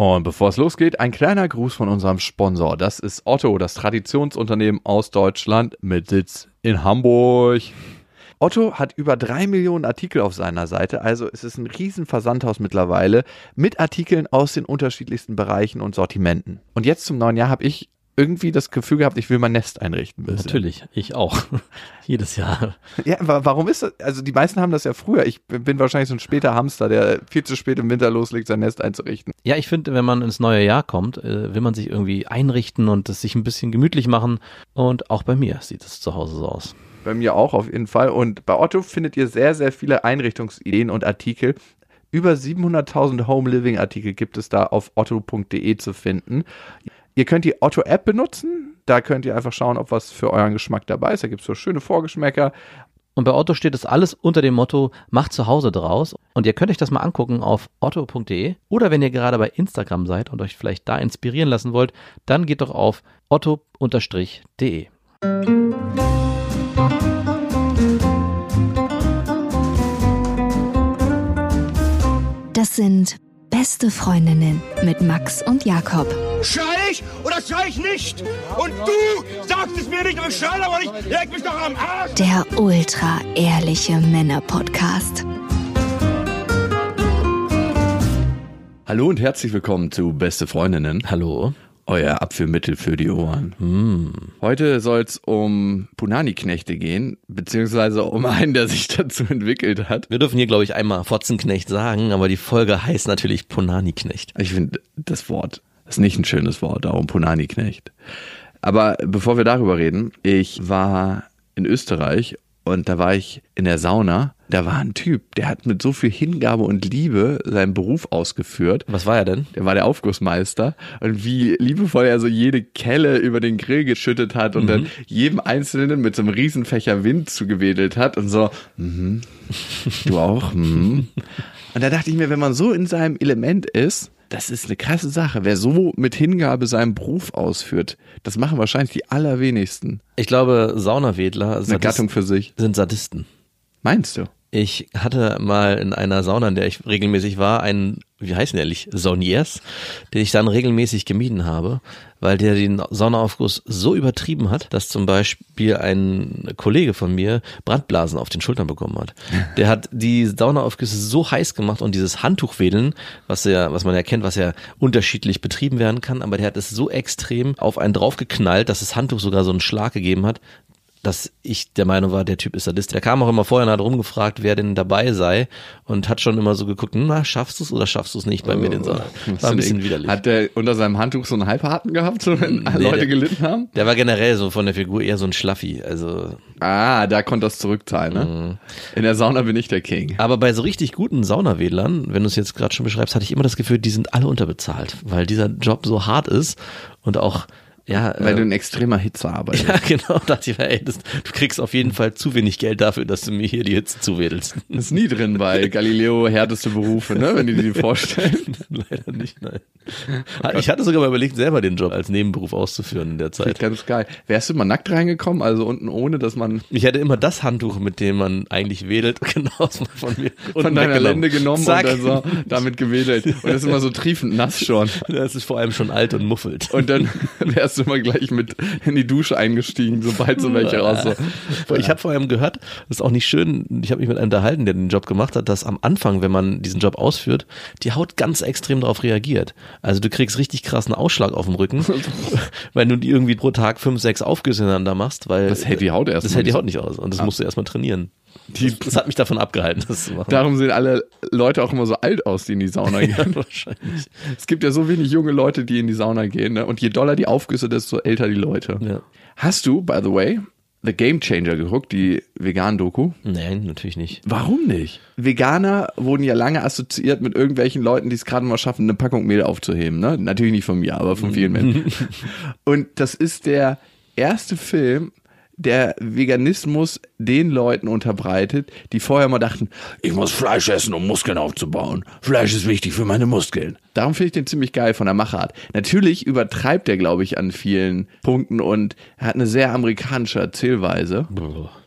Und bevor es losgeht, ein kleiner Gruß von unserem Sponsor. Das ist Otto, das Traditionsunternehmen aus Deutschland mit Sitz in Hamburg. Otto hat über drei Millionen Artikel auf seiner Seite, also es ist ein riesen Versandhaus mittlerweile mit Artikeln aus den unterschiedlichsten Bereichen und Sortimenten. Und jetzt zum neuen Jahr habe ich irgendwie das Gefühl gehabt, ich will mein Nest einrichten. Bisschen. Natürlich, ich auch. Jedes Jahr. Ja, warum ist das? Also die meisten haben das ja früher. Ich bin wahrscheinlich so ein später Hamster, der viel zu spät im Winter loslegt, sein Nest einzurichten. Ja, ich finde, wenn man ins neue Jahr kommt, äh, will man sich irgendwie einrichten und es sich ein bisschen gemütlich machen. Und auch bei mir sieht es zu Hause so aus. Bei mir auch auf jeden Fall. Und bei Otto findet ihr sehr, sehr viele Einrichtungsideen und Artikel. Über 700.000 Home Living Artikel gibt es da auf otto.de zu finden. Ihr könnt die Otto-App benutzen. Da könnt ihr einfach schauen, ob was für euren Geschmack dabei ist. Da gibt es so schöne Vorgeschmäcker. Und bei Otto steht das alles unter dem Motto, macht zu Hause draus. Und ihr könnt euch das mal angucken auf otto.de. Oder wenn ihr gerade bei Instagram seid und euch vielleicht da inspirieren lassen wollt, dann geht doch auf otto-de. Das sind beste Freundinnen mit Max und Jakob. Schrei ich oder schrei ich nicht? Und du sagst es mir nicht, aber ich schrei aber nicht. Leg mich doch am Arsch. Der ultra ehrliche Männer-Podcast. Hallo und herzlich willkommen zu Beste Freundinnen. Hallo. Euer Abführmittel für die Ohren. Hm. Heute soll es um Punani-Knechte gehen, beziehungsweise um einen, der sich dazu entwickelt hat. Wir dürfen hier, glaube ich, einmal Fotzenknecht sagen, aber die Folge heißt natürlich Punani-Knecht. Ich finde das Wort ist nicht ein schönes Wort, darum Punani-Knecht. Aber bevor wir darüber reden, ich war in Österreich und da war ich in der Sauna. Da war ein Typ, der hat mit so viel Hingabe und Liebe seinen Beruf ausgeführt. Was war er denn? Der war der Aufgussmeister. Und wie liebevoll er so jede Kelle über den Grill geschüttet hat und Mhm. dann jedem Einzelnen mit so einem Riesenfächer Wind zugewedelt hat und so, mhm, du auch, mhm. Und da dachte ich mir, wenn man so in seinem Element ist, das ist eine krasse Sache. Wer so mit Hingabe seinen Beruf ausführt, das machen wahrscheinlich die allerwenigsten. Ich glaube, Saunawedler Eine Sadist- Gattung für sich. sind Sadisten. Meinst du? Ich hatte mal in einer Sauna, in der ich regelmäßig war, einen, wie heißen die ehrlich, Sauniers, den ich dann regelmäßig gemieden habe, weil der den Saunaaufguss so übertrieben hat, dass zum Beispiel ein Kollege von mir Brandblasen auf den Schultern bekommen hat. Der hat die Saunaaufgüsse so heiß gemacht und dieses Handtuchwedeln, was ja, was man ja kennt, was ja unterschiedlich betrieben werden kann, aber der hat es so extrem auf einen draufgeknallt, dass das Handtuch sogar so einen Schlag gegeben hat, dass ich der Meinung war, der Typ ist Sadist. Der kam auch immer vorher und hat rumgefragt, wer denn dabei sei und hat schon immer so geguckt, na, schaffst du es oder schaffst du es nicht bei mir den Sauna? War ein bisschen widerlich. Hat der unter seinem Handtuch so einen Halbharten gehabt, so wenn Nee, Leute der- gelitten haben? Der war generell so von der Figur eher so ein Schlaffi, also Ah, da konnte das zurückzahlen, ne? Mhm. In der Sauna bin ich der King. Aber bei so richtig guten Saunawedlern, wenn du es jetzt gerade schon beschreibst, hatte ich immer das Gefühl, die sind alle unterbezahlt, weil dieser Job so hart ist und auch, ja, Weil du äh, in extremer Hitze arbeitest. ja genau, dachte ich mir, ey, das, du kriegst auf jeden Fall zu wenig Geld dafür, dass du mir hier die Hitze zuwedelst. Das ist nie drin bei Galileo härteste Berufe, ne? Wenn die dir die vorstellen. Leider nicht, nein. Ich hatte sogar mal überlegt, selber den Job als Nebenberuf auszuführen in der Zeit. Ganz geil. Wärst du mal nackt reingekommen, also unten ohne, dass man Ich hätte immer das Handtuch, mit dem man eigentlich wedelt, genau von mir von deiner. Lende genommen Zack. und dann so damit gewedelt. Und das ist immer so triefend nass schon. Das ist vor allem schon alt und muffelt. Und dann wärst du immer gleich mit in die Dusche eingestiegen, sobald so welche raus so. Ich habe vor allem gehört, das ist auch nicht schön, ich habe mich mit einem unterhalten, der den Job gemacht hat, dass am Anfang, wenn man diesen Job ausführt, die Haut ganz extrem darauf reagiert. Also du kriegst richtig krassen Ausschlag auf dem Rücken, wenn du die irgendwie pro Tag fünf, sechs Aufgüsse machst, weil Das hält die Haut erst Das hält die. Haut nicht aus und das musst du erstmal trainieren. Die- das hat mich davon abgehalten, das zu machen. Darum sehen alle Leute auch immer so alt aus, die in die Sauna gehen. Wahrscheinlich. Es gibt ja so wenig junge Leute, die in die Sauna gehen. Ne? Und je doller die Aufgüsse, desto älter die Leute. Ja. Hast du, by the way, The Game Changer geguckt, die Vegan-Doku? Nein, natürlich nicht. Warum nicht? Veganer wurden ja lange assoziiert mit irgendwelchen Leuten, die es gerade mal schaffen, eine Packung Mehl aufzuheben. Ne? Natürlich nicht von mir, aber von vielen Menschen. Und das ist der erste Film, der Veganismus den Leuten unterbreitet, die vorher mal dachten, ich muss Fleisch essen, um Muskeln aufzubauen. Fleisch ist wichtig für meine Muskeln. Darum finde ich den ziemlich geil von der Machart. Natürlich übertreibt er, glaube ich, an vielen Punkten und hat eine sehr amerikanische Erzählweise.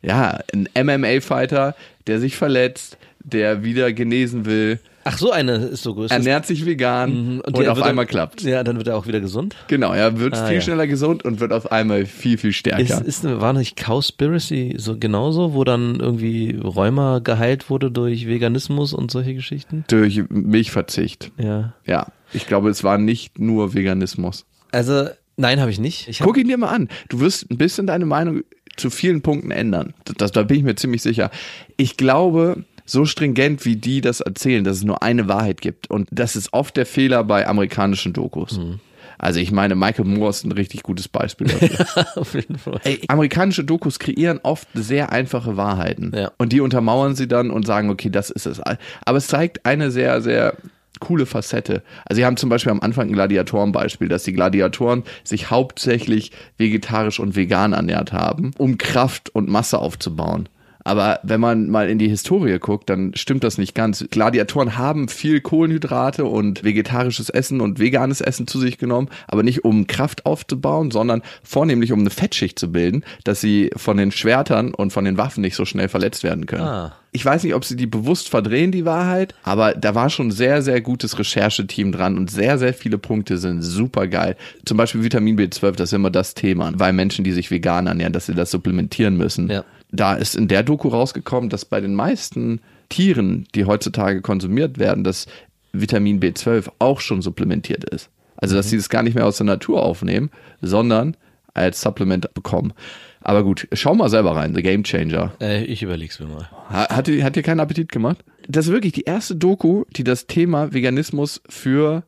Ja, ein MMA-Fighter, der sich verletzt, der wieder genesen will, Ach, so eine ist so groß. ernährt sich vegan Mhm. und, der auf einmal dann- klappt. Ja, dann wird er auch wieder gesund. Genau, er wird Ah, viel ja. schneller gesund und wird auf einmal viel, viel stärker. Ist, ist, war nicht Cowspiracy so genauso, wo dann irgendwie Rheuma geheilt wurde durch Veganismus und solche Geschichten? Durch Milchverzicht. Ja. Ja, ich glaube, es war nicht nur Veganismus. Also, nein, habe ich nicht. Ich hab, Guck ihn dir mal an. Du wirst ein bisschen deine Meinung zu vielen Punkten ändern. Das, da bin ich mir ziemlich sicher. Ich glaube, so stringent wie die das erzählen, dass es nur eine Wahrheit gibt. Und das ist oft der Fehler bei amerikanischen Dokus. Mhm. Also ich meine, Michael Moore ist ein richtig gutes Beispiel dafür. auf jeden Fall. Ey, amerikanische Dokus kreieren oft sehr einfache Wahrheiten. Ja. Und die untermauern sie dann und sagen, okay, das ist es. Aber es zeigt eine sehr, sehr coole Facette. Also sie haben zum Beispiel am Anfang ein Gladiatorenbeispiel, dass die Gladiatoren sich hauptsächlich vegetarisch und vegan ernährt haben, um Kraft und Masse aufzubauen. Aber wenn man mal in die Historie guckt, dann stimmt das nicht ganz. Gladiatoren haben viel Kohlenhydrate und vegetarisches Essen und veganes Essen zu sich genommen, aber nicht um Kraft aufzubauen, sondern vornehmlich um eine Fettschicht zu bilden, dass sie von den Schwertern und von den Waffen nicht so schnell verletzt werden können. Ah. Ich weiß nicht, ob sie die bewusst verdrehen, die Wahrheit, aber da war schon sehr, sehr gutes Rechercheteam dran und sehr, sehr viele Punkte sind super geil. Zum Beispiel Vitamin B12, das ist immer das Thema, weil Menschen, die sich vegan ernähren, dass sie das supplementieren müssen. Ja. Da ist in der Doku rausgekommen, dass bei den meisten Tieren, die heutzutage konsumiert werden, das Vitamin B12 auch schon supplementiert ist. Also, dass sie das gar nicht mehr aus der Natur aufnehmen, sondern als Supplement bekommen. Aber gut, schau mal selber rein, The Game Changer. Äh, ich überleg's mir mal. Ha- Hat dir, hat dir keinen Appetit gemacht? Das ist wirklich die erste Doku, die das Thema Veganismus für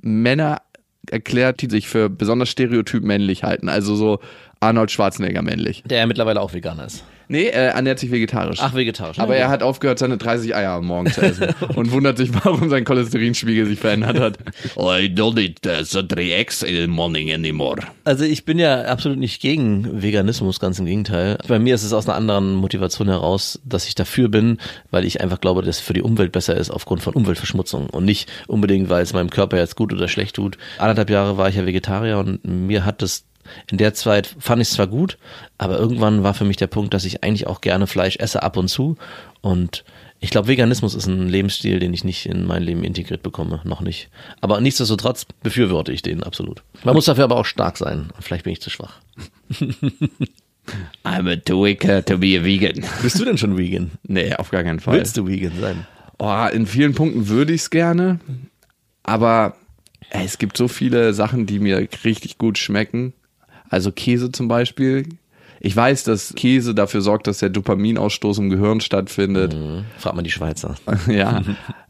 Männer erklärt, die sich für besonders stereotyp männlich halten. Also so Arnold Schwarzenegger männlich. Der ja mittlerweile auch Veganer ist. Nee, er ernährt sich vegetarisch. Ach, vegetarisch. Aber er hat aufgehört, seine 30 Eier am Morgen zu essen und wundert sich, warum sein Cholesterinspiegel sich verändert hat. I don't eat uh, the three eggs in the morning anymore. Also ich bin ja absolut nicht gegen Veganismus, ganz im Gegenteil. Bei mir ist es aus einer anderen Motivation heraus, dass ich dafür bin, weil ich einfach glaube, dass es für die Umwelt besser ist aufgrund von Umweltverschmutzung und nicht unbedingt, weil es meinem Körper jetzt gut oder schlecht tut. Anderthalb Jahre war ich ja Vegetarier und mir hat das in der Zeit fand ich es zwar gut, aber irgendwann war für mich der Punkt, dass ich eigentlich auch gerne Fleisch esse ab und zu und ich glaube, Veganismus ist ein Lebensstil, den ich nicht in mein Leben integriert bekomme, noch nicht. Aber nichtsdestotrotz befürworte ich den absolut. Man muss dafür aber auch stark sein. Vielleicht bin ich zu schwach. I'm a too weak to be a vegan. Bist du denn schon vegan? Nee, auf gar keinen Fall. Willst du vegan sein? Oh, in vielen Punkten würde ich es gerne, aber ey, es gibt so viele Sachen, die mir richtig gut schmecken. Also Käse zum Beispiel. Ich weiß, dass Käse dafür sorgt, dass der Dopaminausstoß im Gehirn stattfindet. Mhm. Frag mal die Schweizer. ja.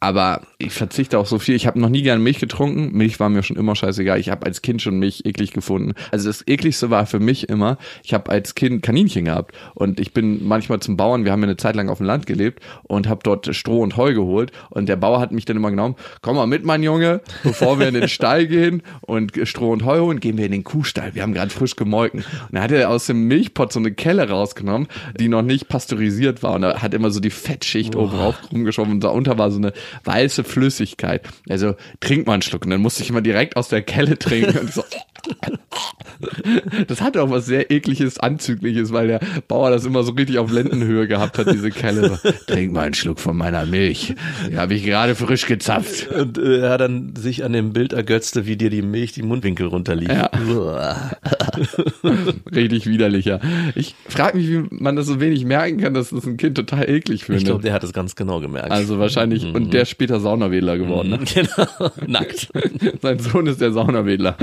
Aber ich verzichte auch so viel. Ich habe noch nie gern Milch getrunken. Milch war mir schon immer scheißegal. Ich habe als Kind schon Milch eklig gefunden. Also das ekligste war für mich immer, ich habe als Kind Kaninchen gehabt und ich bin manchmal zum Bauern, wir haben ja eine Zeit lang auf dem Land gelebt und habe dort Stroh und Heu geholt und der Bauer hat mich dann immer genommen, komm mal mit, mein Junge, bevor wir in den Stall gehen und Stroh und Heu holen, gehen wir in den Kuhstall. Wir haben gerade frisch gemolken. Und dann hat er aus dem Milchpott so eine Kelle rausgenommen, die noch nicht pasteurisiert war und da hat immer so die Fettschicht oben drauf rumgeschoben und darunter war so eine weiße Flüssigkeit. Also trink mal einen Schluck und dann musste ich immer direkt aus der Kelle trinken und so. Das hatte auch was sehr ekliges, anzügliches, weil der Bauer das immer so richtig auf Lendenhöhe gehabt hat, diese Kelle. Trink mal einen Schluck von meiner Milch. Die habe ich gerade frisch gezapft. Und äh, er hat dann sich an dem Bild ergötzte, wie dir die Milch die Mundwinkel runterlief. Ja. Richtig widerlicher. Ich frage mich, wie man das so wenig merken kann, dass das ein Kind total eklig Ich findet. glaube, der hat es ganz genau gemerkt. also wahrscheinlich, und der ist später Saunawedler geworden. Ne? genau, nackt. Sein Sohn ist der Saunawedler.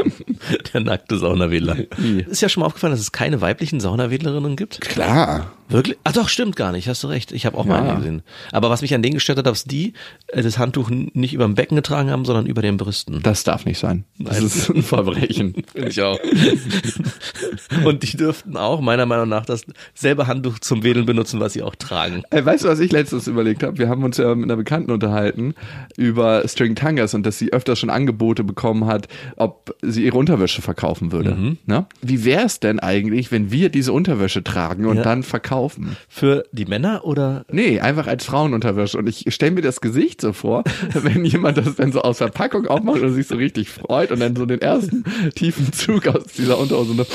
Der nackte Saunawedler. Wie? Ist ja schon mal aufgefallen, dass es keine weiblichen Saunawedlerinnen gibt? Klar. Wirklich? Ach doch, stimmt gar nicht, hast du recht. Ich habe auch mal Ja. eine gesehen. Aber was mich an denen gestört hat, dass die äh, das Handtuch nicht über dem Becken getragen haben, sondern über den Brüsten. Das darf nicht sein. Das ist ein Verbrechen. Finde ich auch. Und die dürften auch meiner Meinung nach das selbe Handtuch zum Wedeln benutzen, was sie auch tragen. Ey, weißt du, was ich letztens überlegt habe? Wir haben uns ja mit einer Bekannten unterhalten über String Tangas und dass sie öfter schon Angebote bekommen hat, ob sie ihre Unterwäsche verkaufen würde. Ne? Wie wäre es denn eigentlich, wenn wir diese Unterwäsche tragen und Ja. dann verkaufen? Für die Männer oder? Nee, einfach als Frauenunterwäsche. Und ich stelle mir das Gesicht so vor, wenn jemand das dann so aus der Packung aufmacht und sich so richtig freut und dann so den ersten tiefen Zug aus dieser Unterhose.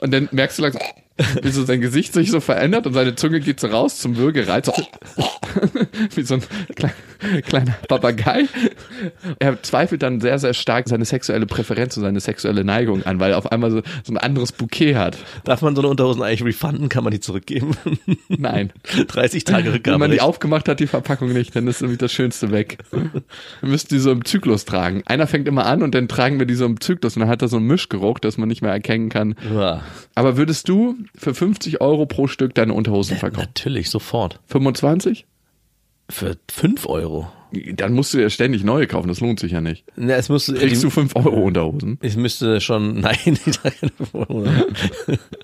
Und dann merkst du langsam, wie so sein Gesicht sich so verändert und seine Zunge geht so raus zum Würgereiz. So wie so ein klein, kleiner Papagei. Er zweifelt dann sehr, sehr stark seine sexuelle Präferenz und seine sexuelle Neigung an, weil er auf einmal so, so ein anderes Bouquet hat. Darf man so eine Unterhosen eigentlich refunden? Kann man die zurückgeben? Nein. 30 Tage Wenn Rückgabe. man die aufgemacht hat, die Verpackung nicht, dann ist irgendwie das Schönste weg. Wir müssen die so im Zyklus tragen. Einer fängt immer an und dann tragen wir die so im Zyklus und dann hat er so einen Mischgeruch, dass man nicht mehr erkennen kann. Ja, Aber würdest du für 50 Euro pro Stück deine Unterhosen verkaufen? natürlich, sofort. 25? Für 5 Euro. Dann musst du ja ständig neue kaufen, das lohnt sich ja nicht. Na, es muss, Kriegst du 5 Euro Unterhosen? Ich müsste schon, nein,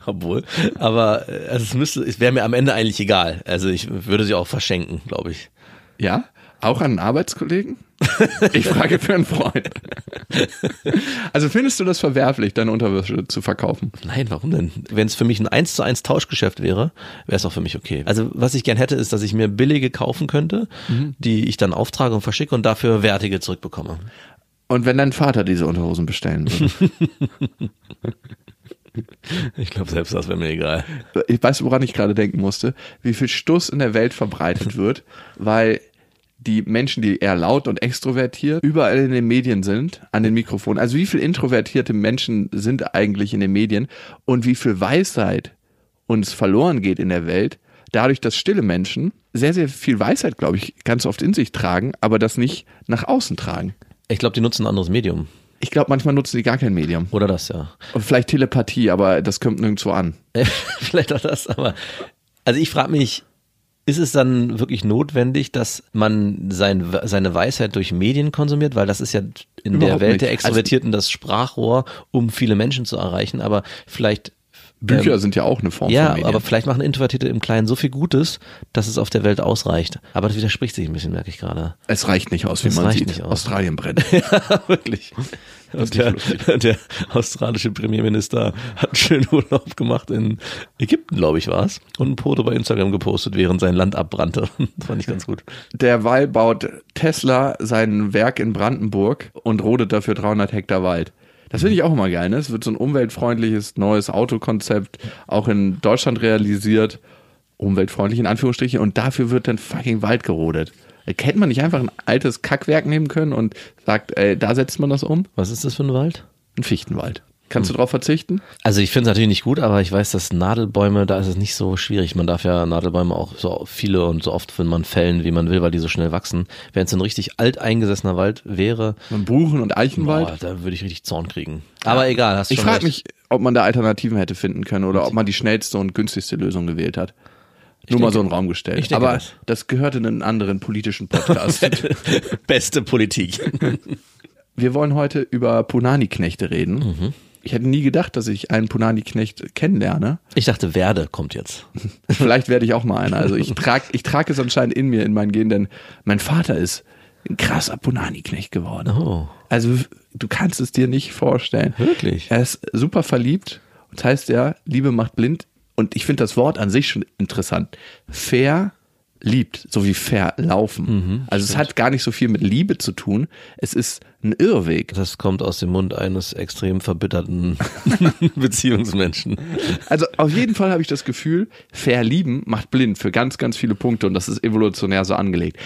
obwohl, aber äh, also es müsste, es wäre mir am Ende eigentlich egal. Also ich würde sie auch verschenken, glaube ich. Ja? Auch an einen Arbeitskollegen? Ich frage für einen Freund. Also findest du das verwerflich, deine Unterwäsche zu verkaufen? Nein, warum denn? Wenn es für mich ein 1 zu 1 Tauschgeschäft wäre, wäre es auch für mich okay. Also was ich gern hätte, ist, dass ich mir billige kaufen könnte, die ich dann auftrage und verschicke und dafür wertige zurückbekomme. Und wenn dein Vater diese Unterhosen bestellen würde? Ich glaube, selbst das wäre mir egal. ich weiß, woran ich gerade denken musste, wie viel Stuss in der Welt verbreitet wird, weil die Menschen, die eher laut und extrovertiert überall in den Medien sind, an den Mikrofonen. Also wie viel introvertierte Menschen sind eigentlich in den Medien und wie viel Weisheit uns verloren geht in der Welt, dadurch, dass stille Menschen sehr, sehr viel Weisheit, glaube ich, ganz oft in sich tragen, aber das nicht nach außen tragen. Ich glaube, die nutzen ein anderes Medium. Ich glaube, manchmal nutzen die gar kein Medium. Oder das, ja. Und vielleicht Telepathie, aber das kommt nirgendwo an. Vielleicht auch das, aber also ich frage mich, ist es dann wirklich notwendig, dass man sein, seine Weisheit durch Medien konsumiert? Weil das ist ja in der Überhaupt Welt nicht. der Extrovertierten das Sprachrohr, um viele Menschen zu erreichen. Aber vielleicht Bücher Ähm, sind ja auch eine Form ja, von Medien. aber vielleicht machen Introvertierte im Kleinen so viel Gutes, dass es auf der Welt ausreicht. Aber das widerspricht sich ein bisschen, merke ich gerade. es reicht nicht aus, wie Es man sieht. nicht aus. Australien brennt. Wirklich. Und der, der australische Premierminister hat einen schönen Urlaub gemacht in Ägypten, glaube ich, war es. Und ein Foto bei Instagram gepostet, während sein Land abbrannte. Das fand ich ganz gut. Derweil baut Tesla sein Werk in Brandenburg und rodet dafür 300 Hektar Wald. Das finde ich auch immer geil. Ne? Es wird so ein umweltfreundliches neues Autokonzept auch in Deutschland realisiert. Umweltfreundlich in Anführungsstrichen. Und dafür wird dann fucking Wald gerodet. Hätte man nicht einfach ein altes Kackwerk nehmen können und sagt, ey, da setzt man das um? Was ist das für ein Wald? Ein Fichtenwald. Kannst du drauf verzichten? Also ich finde es natürlich nicht gut, aber ich weiß, dass Nadelbäume, da ist es nicht so schwierig. Man darf ja Nadelbäume auch so viele und so oft, wenn man fällen, wie man will, weil die so schnell wachsen. Wenn es ein richtig alteingesessener Wald wäre, Ein Buchen- und Eichenwald? boah, da würde ich richtig Zorn kriegen. Aber egal, hast Ich schon frage mich, ob man da Alternativen hätte finden können oder ob man die schnellste und günstigste Lösung gewählt hat. Nur mal denke- so in den Raum gestellt. ich denke Aber das. das gehört in einen anderen politischen Podcast. Beste Politik. Wir wollen heute über Punani-Knechte reden. Mhm. Ich hätte nie gedacht, dass ich einen Punani-Knecht kennenlerne. Ich dachte, Werde kommt jetzt. Vielleicht werde ich auch mal einer. Also ich trage ich trag es anscheinend in mir, in mein Gen, denn mein Vater ist ein krasser Punani-Knecht geworden. Oh. Also du kannst es dir nicht vorstellen. Wirklich? Er ist super verliebt. Und das heißt ja, Liebe macht blind. Und ich finde das Wort an sich schon interessant. Fair liebt, so wie verlaufen. also es hat gar nicht so viel mit Liebe zu tun. Es ist ein Irrweg. Das kommt aus dem Mund eines extrem verbitterten Beziehungsmenschen. Also auf jeden Fall habe ich das Gefühl, verlieben macht blind für ganz, ganz viele Punkte und das ist evolutionär so angelegt.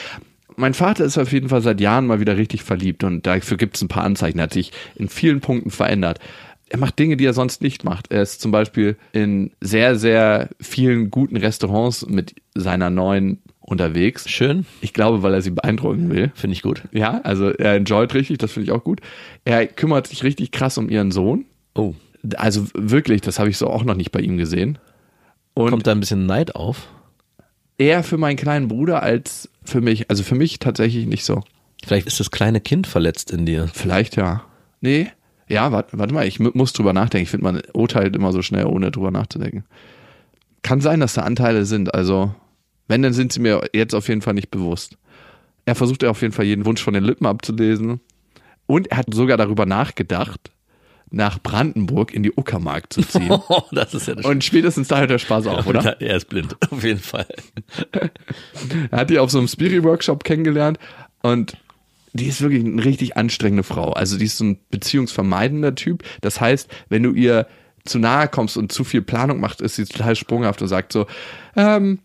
Mein Vater ist auf jeden Fall seit Jahren mal wieder richtig verliebt und dafür gibt es ein paar Anzeichen. Er hat sich in vielen Punkten verändert. Er macht Dinge, die er sonst nicht macht. Er ist zum Beispiel in sehr, sehr vielen guten Restaurants mit seiner neuen unterwegs. Schön, Ich glaube, weil er sie beeindrucken will. finde ich gut. Ja, also er enjoyt richtig, das finde ich auch gut. Er kümmert sich richtig krass um ihren Sohn. Oh, Also wirklich, das habe ich so auch noch nicht bei ihm gesehen. Und kommt da ein bisschen Neid auf? eher für meinen kleinen Bruder als für mich. Also für mich tatsächlich nicht so. Vielleicht ist das kleine Kind verletzt in dir. Vielleicht ja. Nee. Ja, warte, warte mal, ich mu- muss drüber nachdenken. Ich finde, man urteilt immer so schnell, ohne drüber nachzudenken. Kann sein, dass da Anteile sind. Also, wenn, dann sind sie mir jetzt auf jeden Fall nicht bewusst. Er versucht ja auf jeden Fall jeden Wunsch von den Lippen abzulesen. Und er hat sogar darüber nachgedacht, nach Brandenburg in die Uckermark zu ziehen. Oh, das ist ja das Und spätestens da hört der Spaß auf, oder? Er ist blind, auf jeden Fall. Er hat die auf so einem Spiri-Workshop kennengelernt und die ist wirklich eine richtig anstrengende Frau. Also die ist so ein beziehungsvermeidender Typ. Das heißt, wenn du ihr zu nahe kommst und zu viel Planung macht, ist sie total sprunghaft und sagt so, ähm,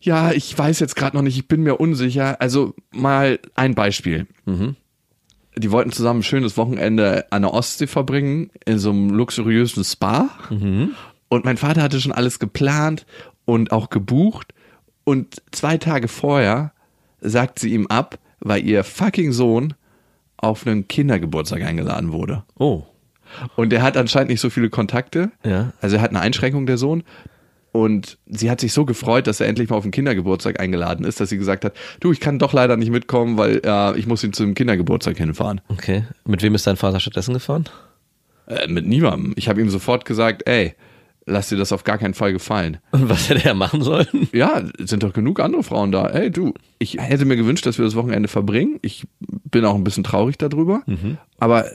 ja, ich weiß jetzt gerade noch nicht, ich bin mir unsicher. Also mal ein Beispiel. Die wollten zusammen ein schönes Wochenende an der Ostsee verbringen, in so einem luxuriösen Spa. Und mein Vater hatte schon alles geplant und auch gebucht. Und zwei Tage vorher sagt sie ihm ab, weil ihr fucking Sohn auf einen Kindergeburtstag eingeladen wurde. Oh. Und der hat anscheinend nicht so viele Kontakte. Ja. Also er hat eine Einschränkung, der Sohn. Und sie hat sich so gefreut, dass er endlich mal auf den Kindergeburtstag eingeladen ist, dass sie gesagt hat, du, ich kann doch leider nicht mitkommen, weil äh, ich muss ihn zum Kindergeburtstag hinfahren. Okay. Mit wem ist dein Vater stattdessen gefahren? Äh, mit niemandem. Ich habe ihm sofort gesagt, ey, lass dir das auf gar keinen Fall gefallen. Und was hätte er machen sollen? Ja, es sind doch genug andere Frauen da. Ey, du, ich hätte mir gewünscht, dass wir das Wochenende verbringen. Ich bin auch ein bisschen traurig darüber. Aber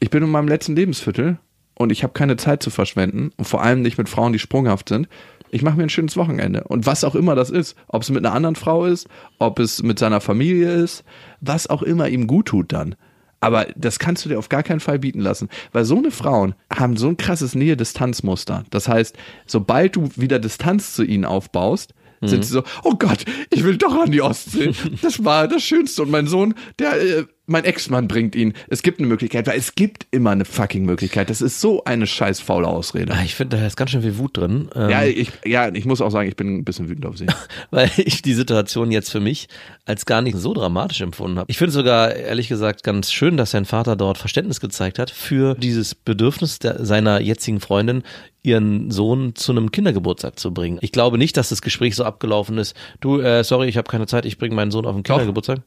ich bin in meinem letzten Lebensviertel und ich habe keine Zeit zu verschwenden. Und vor allem nicht mit Frauen, die sprunghaft sind. Ich mache mir ein schönes Wochenende. Und was auch immer das ist, ob es mit einer anderen Frau ist, ob es mit seiner Familie ist, was auch immer ihm gut tut dann. Aber das kannst du dir auf gar keinen Fall bieten lassen. Weil so eine Frauen haben so ein krasses Nähe-Distanz-Muster. Das heißt, sobald du wieder Distanz zu ihnen aufbaust, sind sie so, oh Gott, ich will doch an die Ostsee. Das war das Schönste. Und mein Sohn, der, äh, mein Ex-Mann bringt ihn. Es gibt eine Möglichkeit, weil es gibt immer eine fucking Möglichkeit. Das ist so eine scheiß faule Ausrede. Ah, Ich finde, da ist ganz schön viel Wut drin. Ähm, Ja, ich, ja, ich muss auch sagen, ich bin ein bisschen wütend auf sie. weil ich die Situation jetzt für mich als gar nicht so dramatisch empfunden habe. Ich finde sogar, ehrlich gesagt, ganz schön, dass sein Vater dort Verständnis gezeigt hat für dieses Bedürfnis der, seiner jetzigen Freundin, ihren Sohn zu einem Kindergeburtstag zu bringen. Ich glaube nicht, dass das Gespräch so abgelaufen ist. Du, äh, sorry, ich habe keine Zeit, ich bringe meinen Sohn auf den Kindergeburtstag.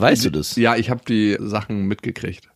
Weißt du das? Ja, ich habe die Sachen mitgekriegt.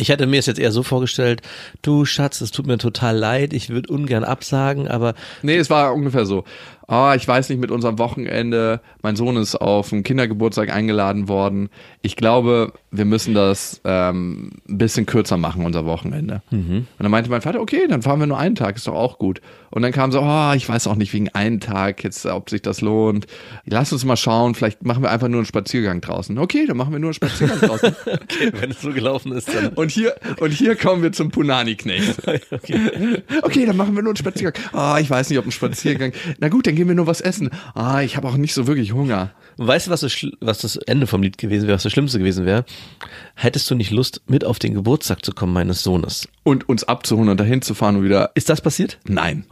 Ich hätte mir es jetzt eher so vorgestellt, du Schatz, es tut mir total leid, ich würde ungern absagen, aber Nee, es war ungefähr so. Ah, ich weiß nicht, mit unserem Wochenende, mein Sohn ist auf einen Kindergeburtstag eingeladen worden. Ich glaube, wir müssen das ähm, ein bisschen kürzer machen, unser Wochenende. Und dann meinte mein Vater, okay, dann fahren wir nur einen Tag, ist doch auch gut. Und dann kam so, oh, ich weiß auch nicht wegen einen Tag jetzt, ob sich das lohnt. Lass uns mal schauen, vielleicht machen wir einfach nur einen Spaziergang draußen. Okay, dann machen wir nur einen Spaziergang draußen. okay, wenn es so gelaufen ist, dann Und hier, und hier kommen wir zum Punani-Knecht. Okay, dann machen wir nur einen Spaziergang. Ah, ich weiß nicht, ob ein Spaziergang. Na gut, dann gehen wir nur was essen. Ah, ich habe auch nicht so wirklich Hunger. Weißt du, was das, was das Ende vom Lied gewesen wäre, was das Schlimmste gewesen wäre? Hättest du nicht Lust, mit auf den Geburtstag zu kommen meines Sohnes? Und uns abzuholen und dahin zu fahren und wieder. Ist das passiert? Nein.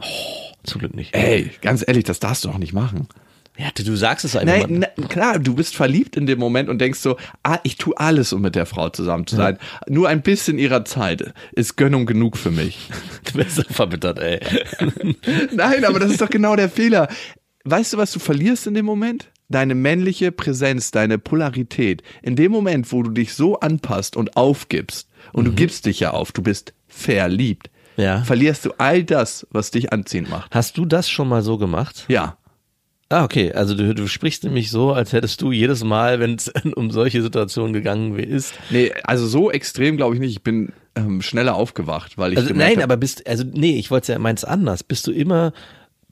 Zum Glück nicht. Ey, ganz ehrlich, das darfst du auch nicht machen. Ja, du, sagst es einfach Nein, na, klar, du bist verliebt in dem Moment und denkst so, ah, ich tue alles, um mit der Frau zusammen zu sein. Nur ein bisschen ihrer Zeit ist Gönnung genug für mich. Du bist so verbittert, ey. Nein, aber das ist doch genau der Fehler. Weißt du, was du verlierst in dem Moment? Deine männliche Präsenz, deine Polarität. In dem Moment, wo du dich so anpasst und aufgibst, und du gibst dich ja auf, du bist verliebt, Ja. verlierst du all das, was dich anziehend macht. Hast du das schon mal so gemacht? Ja. Ah, okay. Also du, du sprichst nämlich so, als hättest du jedes Mal, wenn es um solche Situationen gegangen ist. Nee, also so extrem glaube ich nicht. Ich bin ähm, schneller aufgewacht, weil ich Also nein, hab- aber bist, also nee, ich wollte ja meins anders. Bist du immer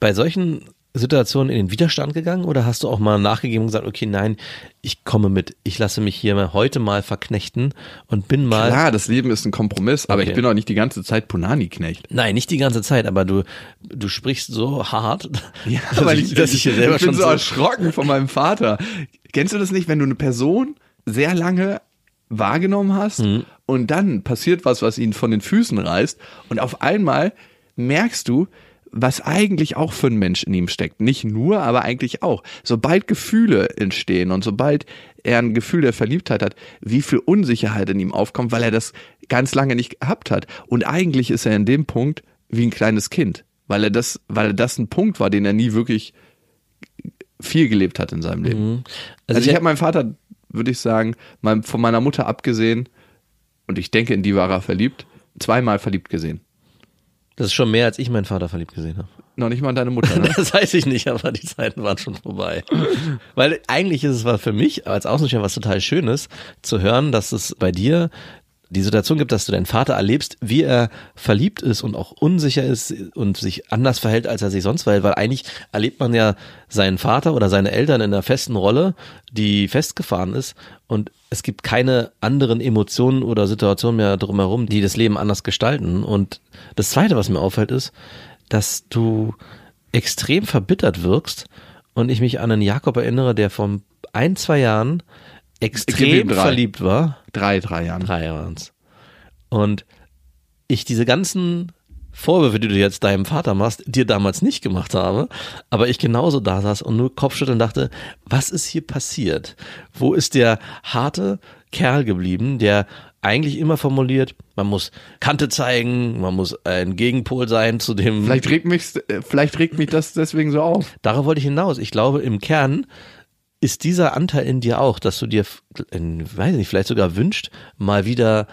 bei solchen Situationen in den Widerstand gegangen oder hast du auch mal nachgegeben und gesagt, okay, nein, ich komme mit, ich lasse mich hier mal heute mal verknechten und bin mal. Klar, das Leben ist ein Kompromiss, aber Okay. ich bin auch nicht die ganze Zeit Punani-Knecht. Nein, nicht die ganze Zeit, aber du, du sprichst so hart, Ja, dass weil ich, dass ich hier selber ich bin schon so so, erschrocken von meinem Vater. Kennst du das nicht, wenn du eine Person sehr lange wahrgenommen hast Mhm. und dann passiert was, was ihn von den Füßen reißt und auf einmal merkst du, was eigentlich auch für ein Mensch in ihm steckt. Nicht nur, aber eigentlich auch. Sobald Gefühle entstehen und sobald er ein Gefühl der Verliebtheit hat, wie viel Unsicherheit in ihm aufkommt, weil er das ganz lange nicht gehabt hat. Und eigentlich ist er in dem Punkt wie ein kleines Kind, weil er das, weil er das ein Punkt war, den er nie wirklich viel gelebt hat in seinem Leben. Also, ich ich- habe meinen Vater, würde ich sagen, mein, von meiner Mutter abgesehen, und ich denke, in die war er verliebt, zweimal verliebt gesehen. Das ist schon mehr, als ich meinen Vater verliebt gesehen habe. Noch nicht mal deine Mutter, ne? Das weiß ich nicht, aber die Zeiten waren schon vorbei. Weil eigentlich ist es für mich als Außenstehender was total Schönes, zu hören, dass es bei dir die Situation gibt, dass du deinen Vater erlebst, wie er verliebt ist und auch unsicher ist und sich anders verhält, als er sich sonst verhält, weil eigentlich erlebt man ja seinen Vater oder seine Eltern in einer festen Rolle, die festgefahren ist und es gibt keine anderen Emotionen oder Situationen mehr drumherum, die das Leben anders gestalten. Und das Zweite, was mir auffällt, ist, dass du extrem verbittert wirkst und ich mich an einen Jakob erinnere, der vor ein, zwei Jahren extrem verliebt war. Drei, drei Jahren. Drei waren's. Und ich diese ganzen Vorwürfe, die du jetzt deinem Vater machst, dir damals nicht gemacht habe, aber ich genauso da saß und nur Kopfschütteln dachte, was ist hier passiert? Wo ist der harte Kerl geblieben, der eigentlich immer formuliert, man muss Kante zeigen, man muss ein Gegenpol sein zu dem. Vielleicht regt mich, äh, vielleicht regt mich das deswegen so auf. Darauf wollte ich hinaus. Ich glaube, im Kern ist dieser Anteil in dir auch, dass du dir, weiß nicht, vielleicht sogar wünscht, mal wieder,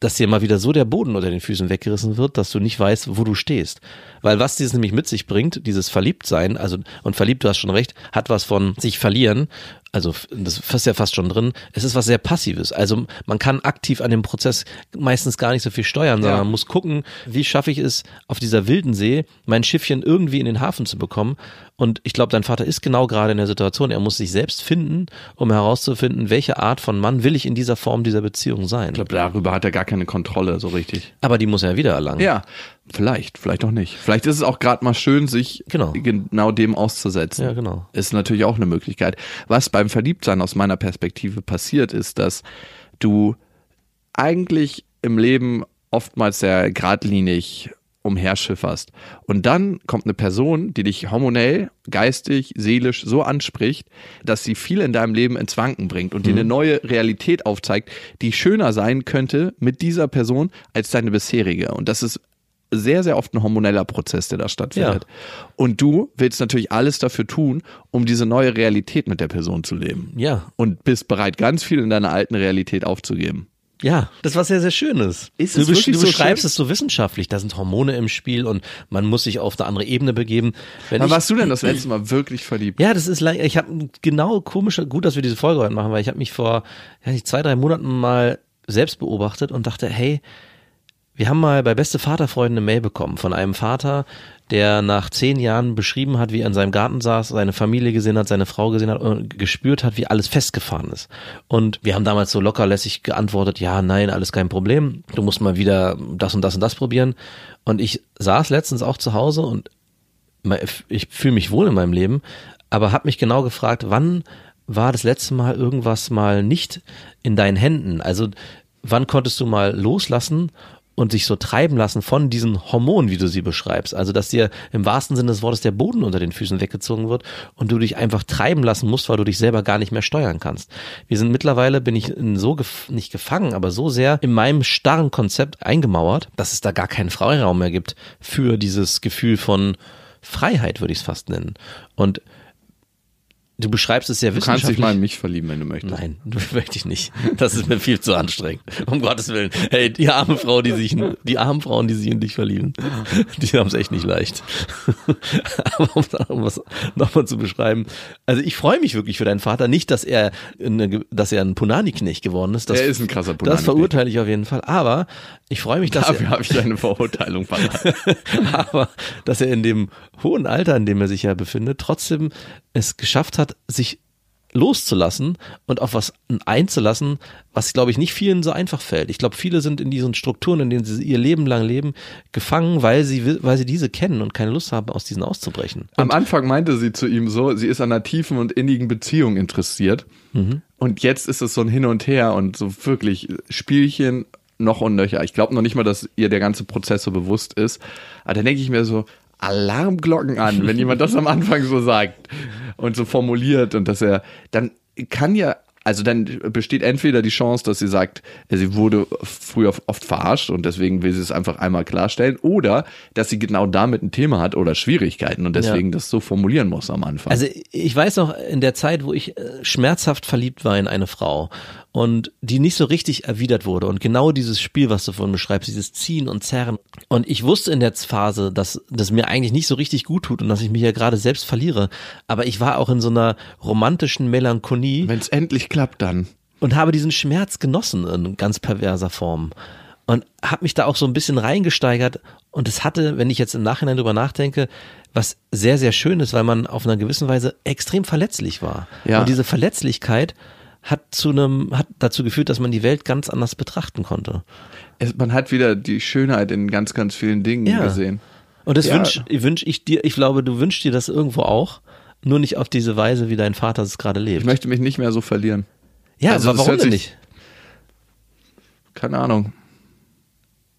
dass dir mal wieder so der Boden unter den Füßen weggerissen wird, dass du nicht weißt, wo du stehst. Weil was dieses nämlich mit sich bringt, dieses Verliebtsein, also, und verliebt, du hast schon recht, hat was von sich verlieren, also das ist ja fast schon drin, es ist was sehr Passives. Also man kann aktiv an dem Prozess meistens gar nicht so viel steuern, sondern Ja. man muss gucken, wie schaffe ich es, auf dieser wilden See mein Schiffchen irgendwie in den Hafen zu bekommen. Und ich glaube, dein Vater ist genau gerade in der Situation, er muss sich selbst finden, um herauszufinden, welche Art von Mann will ich in dieser Form dieser Beziehung sein. Ich glaube, darüber hat er gar keine Kontrolle so richtig. Aber die muss er wieder erlangen. Ja, vielleicht, vielleicht auch nicht. Vielleicht ist es auch gerade mal schön, sich Genau. genau dem auszusetzen. Ja, genau. Ist natürlich auch eine Möglichkeit. Was beim Verliebtsein aus meiner Perspektive passiert, ist, dass du eigentlich im Leben oftmals sehr geradlinig umherschifferst. Und dann kommt eine Person, die dich hormonell, geistig, seelisch so anspricht, dass sie viel in deinem Leben ins Wanken bringt und dir eine neue Realität aufzeigt, die schöner sein könnte mit dieser Person als deine bisherige. Und das ist sehr, sehr oft ein hormoneller Prozess, der da stattfindet. Und du willst natürlich alles dafür tun, um diese neue Realität mit der Person zu leben. Ja, Und bist bereit, ganz viel in deiner alten Realität aufzugeben. Ja, das war sehr, sehr Schönes. Ist du es wirklich du so beschreibst schön? es so wissenschaftlich. Da sind Hormone im Spiel und man muss sich auf eine andere Ebene begeben. Wenn Wann warst du denn das letzte Mal wirklich verliebt? ja, das ist lang, ich habe genau komische, gut, dass wir diese Folge heute machen, weil ich habe mich vor ja, zwei, drei Monaten mal selbst beobachtet und dachte, hey, wir haben mal bei Beste Vaterfreunde eine Mail bekommen von einem Vater, der nach zehn Jahren beschrieben hat, wie er in seinem Garten saß, seine Familie gesehen hat, seine Frau gesehen hat und gespürt hat, wie alles festgefahren ist. Und wir haben damals so lockerlässig geantwortet, ja, nein, alles kein Problem. Du musst mal wieder das und das und das probieren. Und ich saß letztens auch zu Hause und ich fühle mich wohl in meinem Leben, aber habe mich genau gefragt, wann war das letzte Mal irgendwas mal nicht in deinen Händen? Also wann konntest du mal loslassen und sich so treiben lassen von diesen Hormonen, wie du sie beschreibst? Also dass dir im wahrsten Sinne des Wortes der Boden unter den Füßen weggezogen wird und du dich einfach treiben lassen musst, weil du dich selber gar nicht mehr steuern kannst. Wir sind mittlerweile, bin ich so gef nicht gefangen, aber so sehr in meinem starren Konzept eingemauert, dass es da gar keinen Freiraum mehr gibt für dieses Gefühl von Freiheit, würde ich es fast nennen. Und du beschreibst es sehr Du kannst wissenschaftlich. dich mal in mich verlieben, wenn du möchtest. Nein, möchte ich nicht. Das ist mir viel zu anstrengend. Um Gottes Willen. Hey, die arme Frau, die sich, in- die armen Frauen, die sich in dich verlieben, die haben es echt nicht leicht. Aber um, was nochmal zu beschreiben. Also ich freue mich wirklich für deinen Vater. Nicht, dass er, eine, dass er ein Punani-Knecht geworden ist. Das, Er ist ein krasser Das Punani-Knecht. verurteile ich auf jeden Fall. Aber ich freue mich, dass Dafür er, habe ich eine Verurteilung verlangt. aber dass er in dem hohen Alter, in dem er sich ja befindet, trotzdem es geschafft hat, sich loszulassen und auf was einzulassen, was, glaube ich, nicht vielen so einfach fällt. Ich glaube, viele sind in diesen Strukturen, in denen sie ihr Leben lang leben, gefangen, weil sie, weil sie diese kennen und keine Lust haben, aus diesen auszubrechen. Am Anfang meinte sie zu ihm so, sie ist an einer tiefen und innigen Beziehung interessiert. Und jetzt ist es so ein Hin und Her und so wirklich Spielchen noch und nöcher. Ich glaube noch nicht mal, dass ihr der ganze Prozess so bewusst ist. Aber dann denke ich mir so, Alarmglocken an, wenn jemand das am Anfang so sagt und so formuliert und dass er, dann kann ja, also dann besteht entweder die Chance, dass sie sagt, sie wurde früher oft verarscht und deswegen will sie es einfach einmal klarstellen, oder dass sie genau damit ein Thema hat oder Schwierigkeiten und deswegen das so formulieren muss am Anfang. Also ich weiß noch, in der Zeit, wo ich äh, schmerzhaft verliebt war in eine Frau und die nicht so richtig erwidert wurde und genau dieses Spiel, was du vorhin beschreibst, dieses Ziehen und Zerren. Und ich wusste in der Phase, dass das mir eigentlich nicht so richtig gut tut und dass ich mich ja gerade selbst verliere. Aber ich war auch in so einer romantischen Melancholie. Wenn es endlich klappt, dann. und habe diesen Schmerz genossen in ganz perverser Form und habe mich da auch so ein bisschen reingesteigert und es hatte, wenn ich jetzt im Nachhinein drüber nachdenke, was sehr, sehr schön ist, weil man auf einer gewissen Weise extrem verletzlich war. Ja. Und diese Verletzlichkeit hat zu einem, hat dazu geführt, dass man die Welt ganz anders betrachten konnte. Es, man hat wieder die Schönheit in ganz, ganz vielen Dingen Ja. gesehen. Und das Ja. wünsch, wünsch ich dir, ich glaube, du wünschst dir das irgendwo auch, nur nicht auf diese Weise, wie dein Vater es gerade lebt. Ich möchte mich nicht mehr so verlieren. ja, also aber warum denn sich- nicht? Keine Ahnung.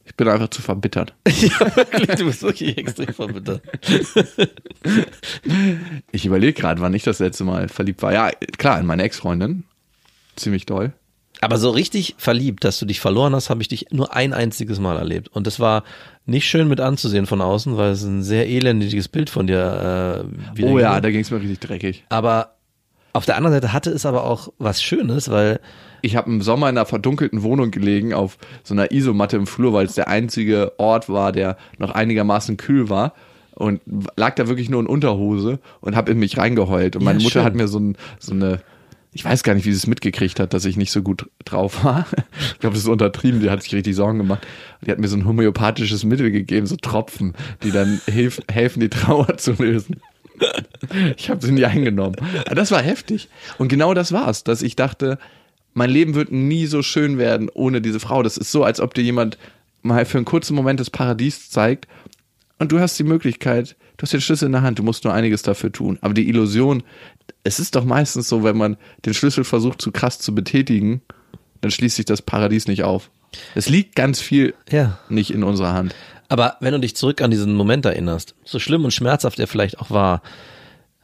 Ich bin einfach zu verbittert. ja, wirklich, du bist wirklich extrem verbittert. Ich überlege gerade, wann ich das letzte Mal verliebt war. Ja, klar, in meine Ex-Freundin. Ziemlich doll. Aber so richtig verliebt, dass du dich verloren hast, habe ich dich nur ein einziges Mal erlebt. Und das war nicht schön mit anzusehen von außen, weil es ein sehr elendiges Bild von dir äh, Oh ja, da ging es mir richtig dreckig. Aber auf der anderen Seite hatte es aber auch was Schönes, weil Ich habe im Sommer in einer verdunkelten Wohnung gelegen, auf so einer Isomatte im Flur, weil es der einzige Ort war, der noch einigermaßen kühl war. Und lag da wirklich nur in Unterhose und habe in mich reingeheult. Und Ja, meine Mutter schön. hat mir so, ein, so eine, ich weiß gar nicht, wie sie es mitgekriegt hat, dass ich nicht so gut drauf war. Ich glaube, das ist untertrieben, die hat sich richtig Sorgen gemacht. Die hat mir so ein homöopathisches Mittel gegeben, so Tropfen, die dann hilf, helfen, die Trauer zu lösen. Ich habe sie nie eingenommen. Aber das war heftig. Und genau das war's, dass ich dachte, mein Leben wird nie so schön werden ohne diese Frau. Das ist so, als ob dir jemand mal für einen kurzen Moment das Paradies zeigt und du hast die Möglichkeit, du hast den Schlüssel in der Hand, du musst nur einiges dafür tun. Aber die Illusion, es ist doch meistens so, wenn man den Schlüssel versucht, zu krass zu betätigen, dann schließt sich das Paradies nicht auf. Es liegt ganz viel ja. nicht in unserer Hand. Aber wenn du dich zurück an diesen Moment erinnerst, so schlimm und schmerzhaft er vielleicht auch war,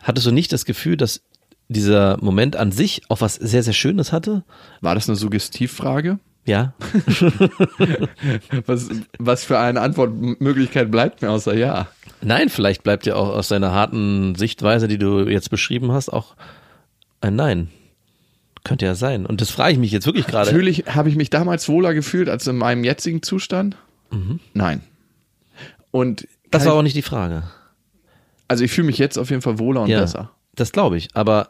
hattest du nicht das Gefühl, dass dieser Moment an sich auch was sehr, sehr Schönes hatte? War das eine Suggestivfrage? Ja. Was, was für eine Antwortmöglichkeit bleibt mir außer ja? Nein, vielleicht bleibt dir auch aus deiner harten Sichtweise, die du jetzt beschrieben hast, auch ein Nein. Könnte ja sein. Und das frage ich mich jetzt wirklich gerade. Natürlich habe ich mich damals wohler gefühlt als in meinem jetzigen Zustand. Nein. Und Mhm. Das war auch nicht die Frage. also ich fühle mich jetzt auf jeden Fall wohler und ja, besser. Das glaube ich. Aber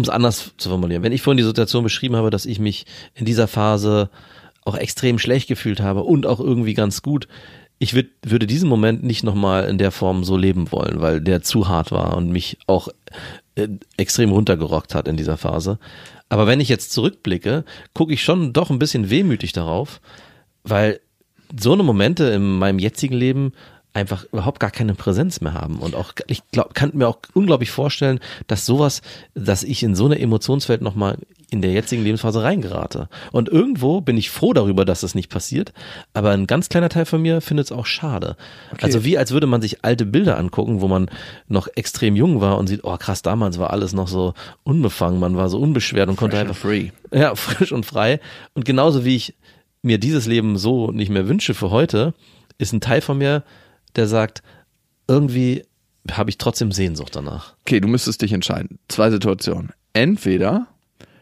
um es anders zu formulieren, wenn ich vorhin die Situation beschrieben habe, dass ich mich in dieser Phase auch extrem schlecht gefühlt habe und auch irgendwie ganz gut, ich würd, würde diesen Moment nicht nochmal in der Form so leben wollen, weil der zu hart war und mich auch äh, extrem runtergerockt hat in dieser Phase. Aber wenn ich jetzt zurückblicke, gucke ich schon doch ein bisschen wehmütig darauf, weil so eine Momente in meinem jetzigen Leben einfach überhaupt gar keine Präsenz mehr haben und auch ich glaub, kann mir auch unglaublich vorstellen, dass sowas, dass ich in so eine Emotionswelt nochmal in der jetzigen Lebensphase reingerate. Und irgendwo bin ich froh darüber, dass das nicht passiert, aber ein ganz kleiner Teil von mir findet es auch schade. Also wie als würde man sich alte Bilder angucken, wo man noch extrem jung war und sieht, oh krass, damals war alles noch so unbefangen, man war so unbeschwert und konnte Fresh and einfach free. ja, frisch und frei. Und genauso wie ich mir dieses Leben so nicht mehr wünsche für heute, ist ein Teil von mir, der sagt, irgendwie habe ich trotzdem Sehnsucht danach. Okay, du müsstest dich entscheiden. Zwei Situationen. Entweder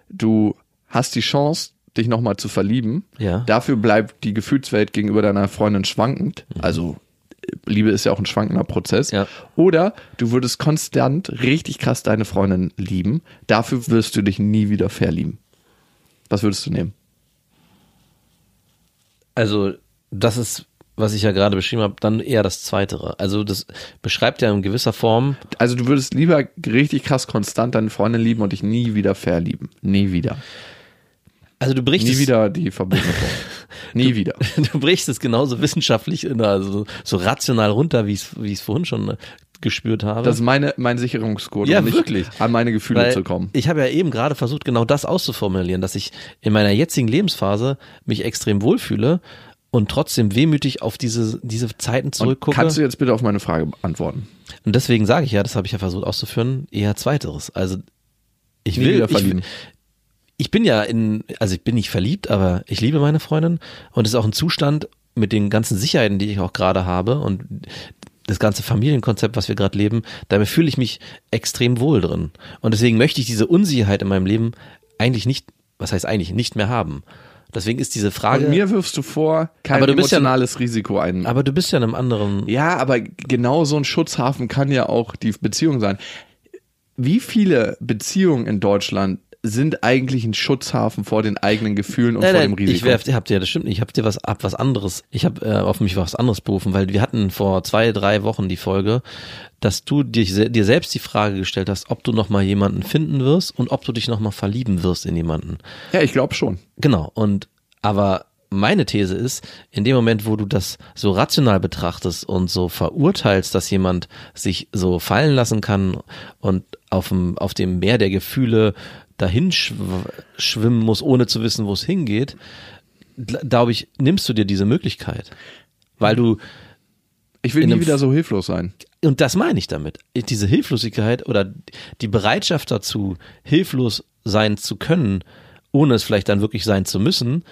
du hast die Chance, dich nochmal zu verlieben. Ja. Dafür bleibt die Gefühlswelt gegenüber deiner Freundin schwankend. Also äh, Liebe ist ja auch ein schwankender Prozess. Ja. Oder du würdest konstant richtig krass deine Freundin lieben. Dafür wirst du dich nie wieder verlieben. Was würdest du nehmen? Also, das ist, was ich ja gerade beschrieben habe, dann eher das Zweitere. Also, das beschreibt ja in gewisser Form, Also du würdest lieber richtig krass konstant deine Freundin lieben und dich nie wieder verlieben. Nie wieder. also du brichst Nie es, wieder die Form. Nie wieder. du brichst es genauso wissenschaftlich, in- also so rational runter, wie ich es wie es vorhin schon äh, gespürt habe. Das ist meine, mein Sicherungscode, Ja, um nicht wirklich. an meine Gefühle Weil zu kommen. Ich habe ja eben gerade versucht, genau das auszuformulieren, dass ich in meiner jetzigen Lebensphase mich extrem wohlfühle und trotzdem wehmütig auf diese, diese Zeiten Und zurückgucke. kannst du jetzt bitte auf meine Frage antworten? Und deswegen sage ich ja, das habe ich ja versucht auszuführen, eher zweiteres. Also ich will, ich, ich bin ja in, also ich bin nicht verliebt, aber ich liebe meine Freundin und es ist auch ein Zustand mit den ganzen Sicherheiten, die ich auch gerade habe und das ganze Familienkonzept, was wir gerade leben, damit fühle ich mich extrem wohl drin. Und deswegen möchte ich diese Unsicherheit in meinem Leben eigentlich nicht, was heißt eigentlich, nicht mehr haben. Deswegen ist diese Frage, Und mir wirfst du vor, kein Aber du bist ja- emotionales Risiko ein. aber du bist ja in einem anderen, Ja, aber genau so ein Schutzhafen kann ja auch die Beziehung sein. Wie viele Beziehungen in Deutschland sind eigentlich ein Schutzhafen vor den eigenen Gefühlen und Nein, vor nein, dem Risiko. ich werf, habt ihr, das stimmt nicht, ich hab dir was ab was anderes. Ich habe äh, auf mich was anderes berufen, weil wir hatten vor zwei, drei Wochen die Folge, dass du dir, dir selbst die Frage gestellt hast, ob du noch mal jemanden finden wirst und ob du dich noch mal verlieben wirst in jemanden. ja, ich glaube schon. Genau. Und aber meine These ist, in dem Moment, wo du das so rational betrachtest und so verurteilst, dass jemand sich so fallen lassen kann und auf dem, auf dem Meer der Gefühle dahin schw schwimmen muss, ohne zu wissen, wo es hingeht, glaube ich, nimmst du dir diese Möglichkeit. Weil du, Ich will nie wieder so hilflos sein. und das meine ich damit, diese Hilflosigkeit oder die Bereitschaft dazu, hilflos sein zu können, ohne es vielleicht dann wirklich sein zu müssen,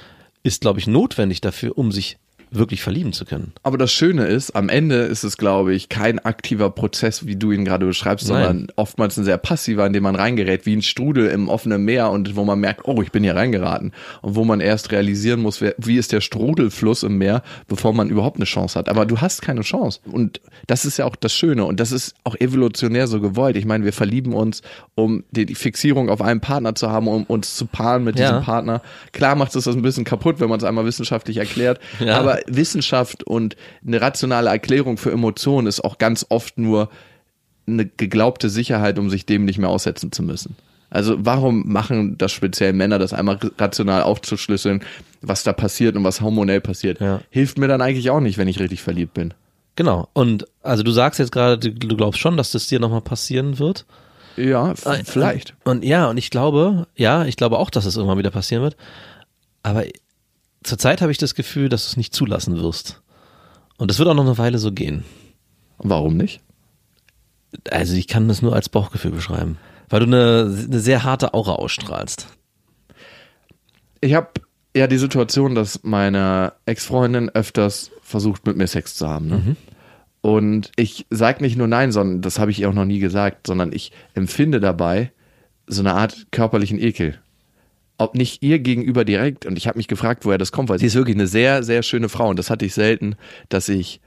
ist, glaube ich, notwendig dafür, um sich wirklich verlieben zu können. Aber das Schöne ist, am Ende ist es, glaube ich, kein aktiver Prozess, wie du ihn gerade beschreibst, Nein. sondern oftmals ein sehr passiver, in dem man reingerät, wie ein Strudel im offenen Meer und wo man merkt, oh, ich bin hier reingeraten. Und wo man erst realisieren muss, wie ist der Strudelfluss im Meer, bevor man überhaupt eine Chance hat. Aber du hast keine Chance. Und das ist ja auch das Schöne. Und das ist auch evolutionär so gewollt. Ich meine, wir verlieben uns, um die, die Fixierung auf einen Partner zu haben, um uns zu paaren mit Ja. diesem Partner. Klar macht es das ein bisschen kaputt, wenn man es einmal wissenschaftlich erklärt. Ja. Aber Wissenschaft und eine rationale Erklärung für Emotionen ist auch ganz oft nur eine geglaubte Sicherheit, um sich dem nicht mehr aussetzen zu müssen. Also warum machen das speziell Männer, das einmal rational aufzuschlüsseln, was da passiert und was hormonell passiert? Ja. Hilft mir dann eigentlich auch nicht, wenn ich richtig verliebt bin. Genau. Und also du sagst jetzt gerade, du, glaubst schon, dass das dir nochmal passieren wird. Ja, f- vielleicht. Und ja, und ich glaube, ja, ich glaube auch, dass es irgendwann wieder passieren wird. Aber zurzeit habe ich das Gefühl, dass du es nicht zulassen wirst. Und das wird auch noch eine Weile so gehen. Warum nicht? Also ich kann das nur als Bauchgefühl beschreiben. Weil du eine, eine sehr harte Aura ausstrahlst. Ich habe ja die Situation, dass meine Ex-Freundin öfters versucht, mit mir Sex zu haben. Ne? Und ich sage nicht nur nein, sondern das habe ich ihr auch noch nie gesagt, sondern ich empfinde dabei so eine Art körperlichen Ekel. Ob nicht ihr gegenüber direkt, und ich habe mich gefragt, woher das kommt, weil sie ist wirklich eine sehr, sehr schöne Frau und das hatte ich selten, dass ich,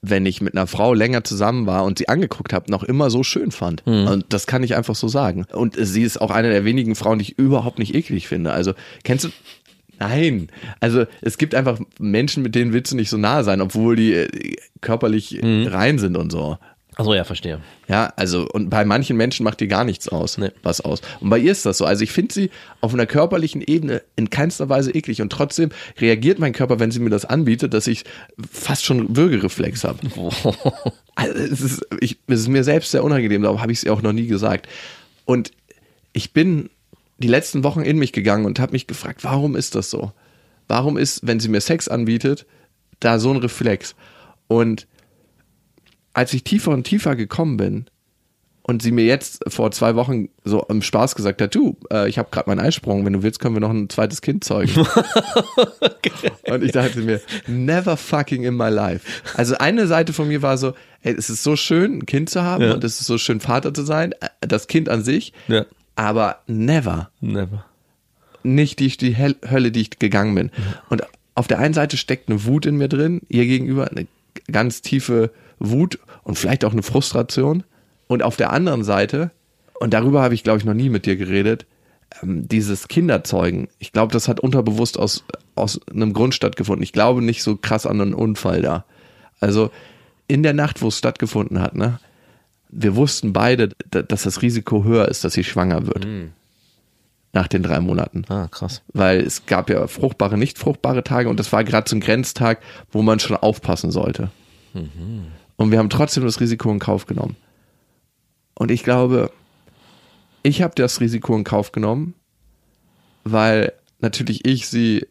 wenn ich mit einer Frau länger zusammen war und sie angeguckt habe, noch immer so schön fand. Und das kann ich einfach so sagen. Und sie ist auch eine der wenigen Frauen, die ich überhaupt nicht eklig finde. Also, kennst du, Nein, also es gibt einfach Menschen, mit denen willst du nicht so nah sein, obwohl die äh, körperlich äh, rein sind und so. Achso, ja, verstehe. Ja, also und bei manchen Menschen macht die gar nichts aus, Nee. was aus. Und bei ihr ist das so. Also ich finde sie auf einer körperlichen Ebene in keinster Weise eklig und trotzdem reagiert mein Körper, wenn sie mir das anbietet, dass ich fast schon Würgereflex habe. Also es ist, ich, es ist mir selbst sehr unangenehm, darum habe ich es ihr auch noch nie gesagt. Und ich bin die letzten Wochen in mich gegangen und habe mich gefragt, warum ist das so? Warum ist, wenn sie mir Sex anbietet, da so ein Reflex? Und als ich tiefer und tiefer gekommen bin und sie mir jetzt vor zwei Wochen so im Spaß gesagt hat, du, äh, ich habe gerade meinen Eisprung, wenn du willst, können wir noch ein zweites Kind zeugen. Und ich dachte mir, never fucking in my life. Also eine Seite von mir war so, ey, es ist so schön, ein Kind zu haben Ja. und es ist so schön, Vater zu sein, äh, das Kind an sich, Ja. aber never Never. nicht die, die Hell- Hölle, die ich gegangen bin. Und auf der einen Seite steckt eine Wut in mir drin, ihr gegenüber, eine ganz tiefe Wut und vielleicht auch eine Frustration. Und auf der anderen Seite, und darüber habe ich, glaube ich, noch nie mit dir geredet, ähm, dieses Kinderzeugen. Ich glaube, das hat unterbewusst aus, aus einem Grund stattgefunden. Ich glaube nicht so krass an einen Unfall da. Also in der Nacht, wo es stattgefunden hat, ne, wir wussten beide, da- dass das Risiko höher ist, dass sie schwanger wird. Nach den drei Monaten Ah, krass. weil es gab ja fruchtbare, nicht fruchtbare Tage und das war gerade so ein Grenztag, wo man schon aufpassen sollte. Und wir haben trotzdem das Risiko in Kauf genommen. Und ich glaube, ich habe das Risiko in Kauf genommen, weil natürlich ich sie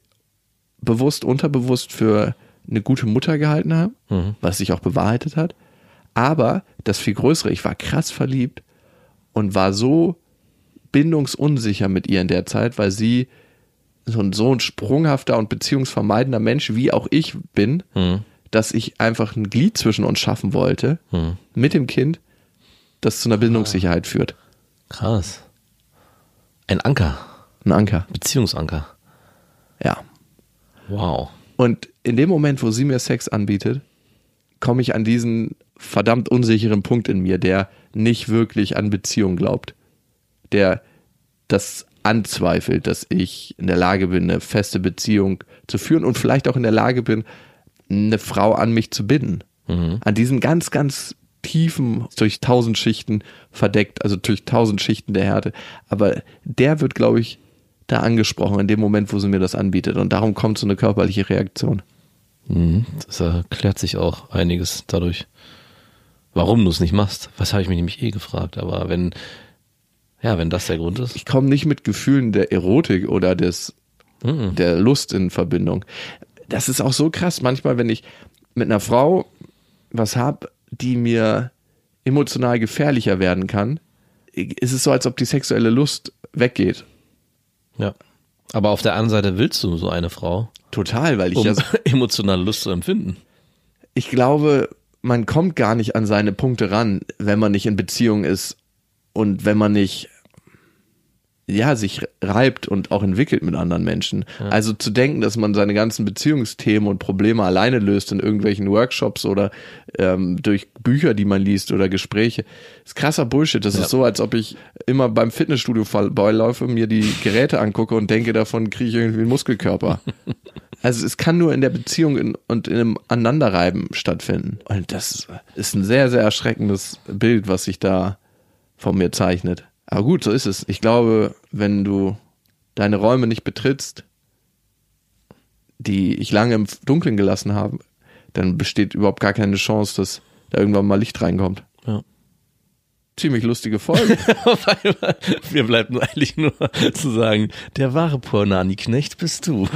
bewusst, unterbewusst für eine gute Mutter gehalten habe, was sich auch bewahrheitet hat. Aber das viel größere, ich war krass verliebt und war so bindungsunsicher mit ihr in der Zeit, weil sie so ein, so ein sprunghafter und beziehungsvermeidender Mensch, wie auch ich bin, dass ich einfach ein Glied zwischen uns schaffen wollte, mit dem Kind, das zu einer Bindungssicherheit führt. Krass. Ein Anker. Ein Anker. Beziehungsanker. Ja. Wow. Und in dem Moment, wo sie mir Sex anbietet, komme ich an diesen verdammt unsicheren Punkt in mir, der nicht wirklich an Beziehung glaubt. Der das anzweifelt, dass ich in der Lage bin, eine feste Beziehung zu führen und vielleicht auch in der Lage bin, eine Frau an mich zu binden. An diesen ganz, ganz tiefen, durch tausend Schichten verdeckt, also durch tausend Schichten der Härte. Aber der wird, glaube ich, da angesprochen in dem Moment, wo sie mir das anbietet. Und darum kommt so eine körperliche Reaktion. Mhm. Das erklärt sich auch einiges dadurch, warum du es nicht machst. Was habe ich mich nämlich eh gefragt. Aber wenn, ja, wenn das der Grund ist. Ich komme nicht mit Gefühlen der Erotik oder des, der Lust in Verbindung. Das ist auch so krass. Manchmal, wenn ich mit einer Frau was hab, die mir emotional gefährlicher werden kann, ist es so, als ob die sexuelle Lust weggeht. Ja. Aber auf der anderen Seite willst du so eine Frau, Total, weil ich um ja, so- emotionale Lust zu empfinden. ich glaube, man kommt gar nicht an seine Punkte ran, wenn man nicht in Beziehung ist und wenn man nicht ja, sich reibt und auch entwickelt mit anderen Menschen. Also zu denken, dass man seine ganzen Beziehungsthemen und Probleme alleine löst in irgendwelchen Workshops oder ähm, durch Bücher, die man liest oder Gespräche, ist krasser Bullshit. Das Ja. ist so, als ob ich immer beim Fitnessstudio vorbeiläufe, mir die Geräte angucke und denke, davon kriege ich irgendwie einen Muskelkörper. Also es kann nur in der Beziehung in, und in einem Aneinanderreiben stattfinden. Und das ist ein sehr, sehr erschreckendes Bild, was sich da von mir zeichnet. Aber gut, so ist es. Ich glaube, wenn du deine Räume nicht betrittst, die ich lange im Dunkeln gelassen habe, dann besteht überhaupt gar keine Chance, dass da irgendwann mal Licht reinkommt. Ja. Ziemlich lustige Folge. Mir bleibt nur eigentlich nur zu sagen, der wahre Pornani-Knecht bist du.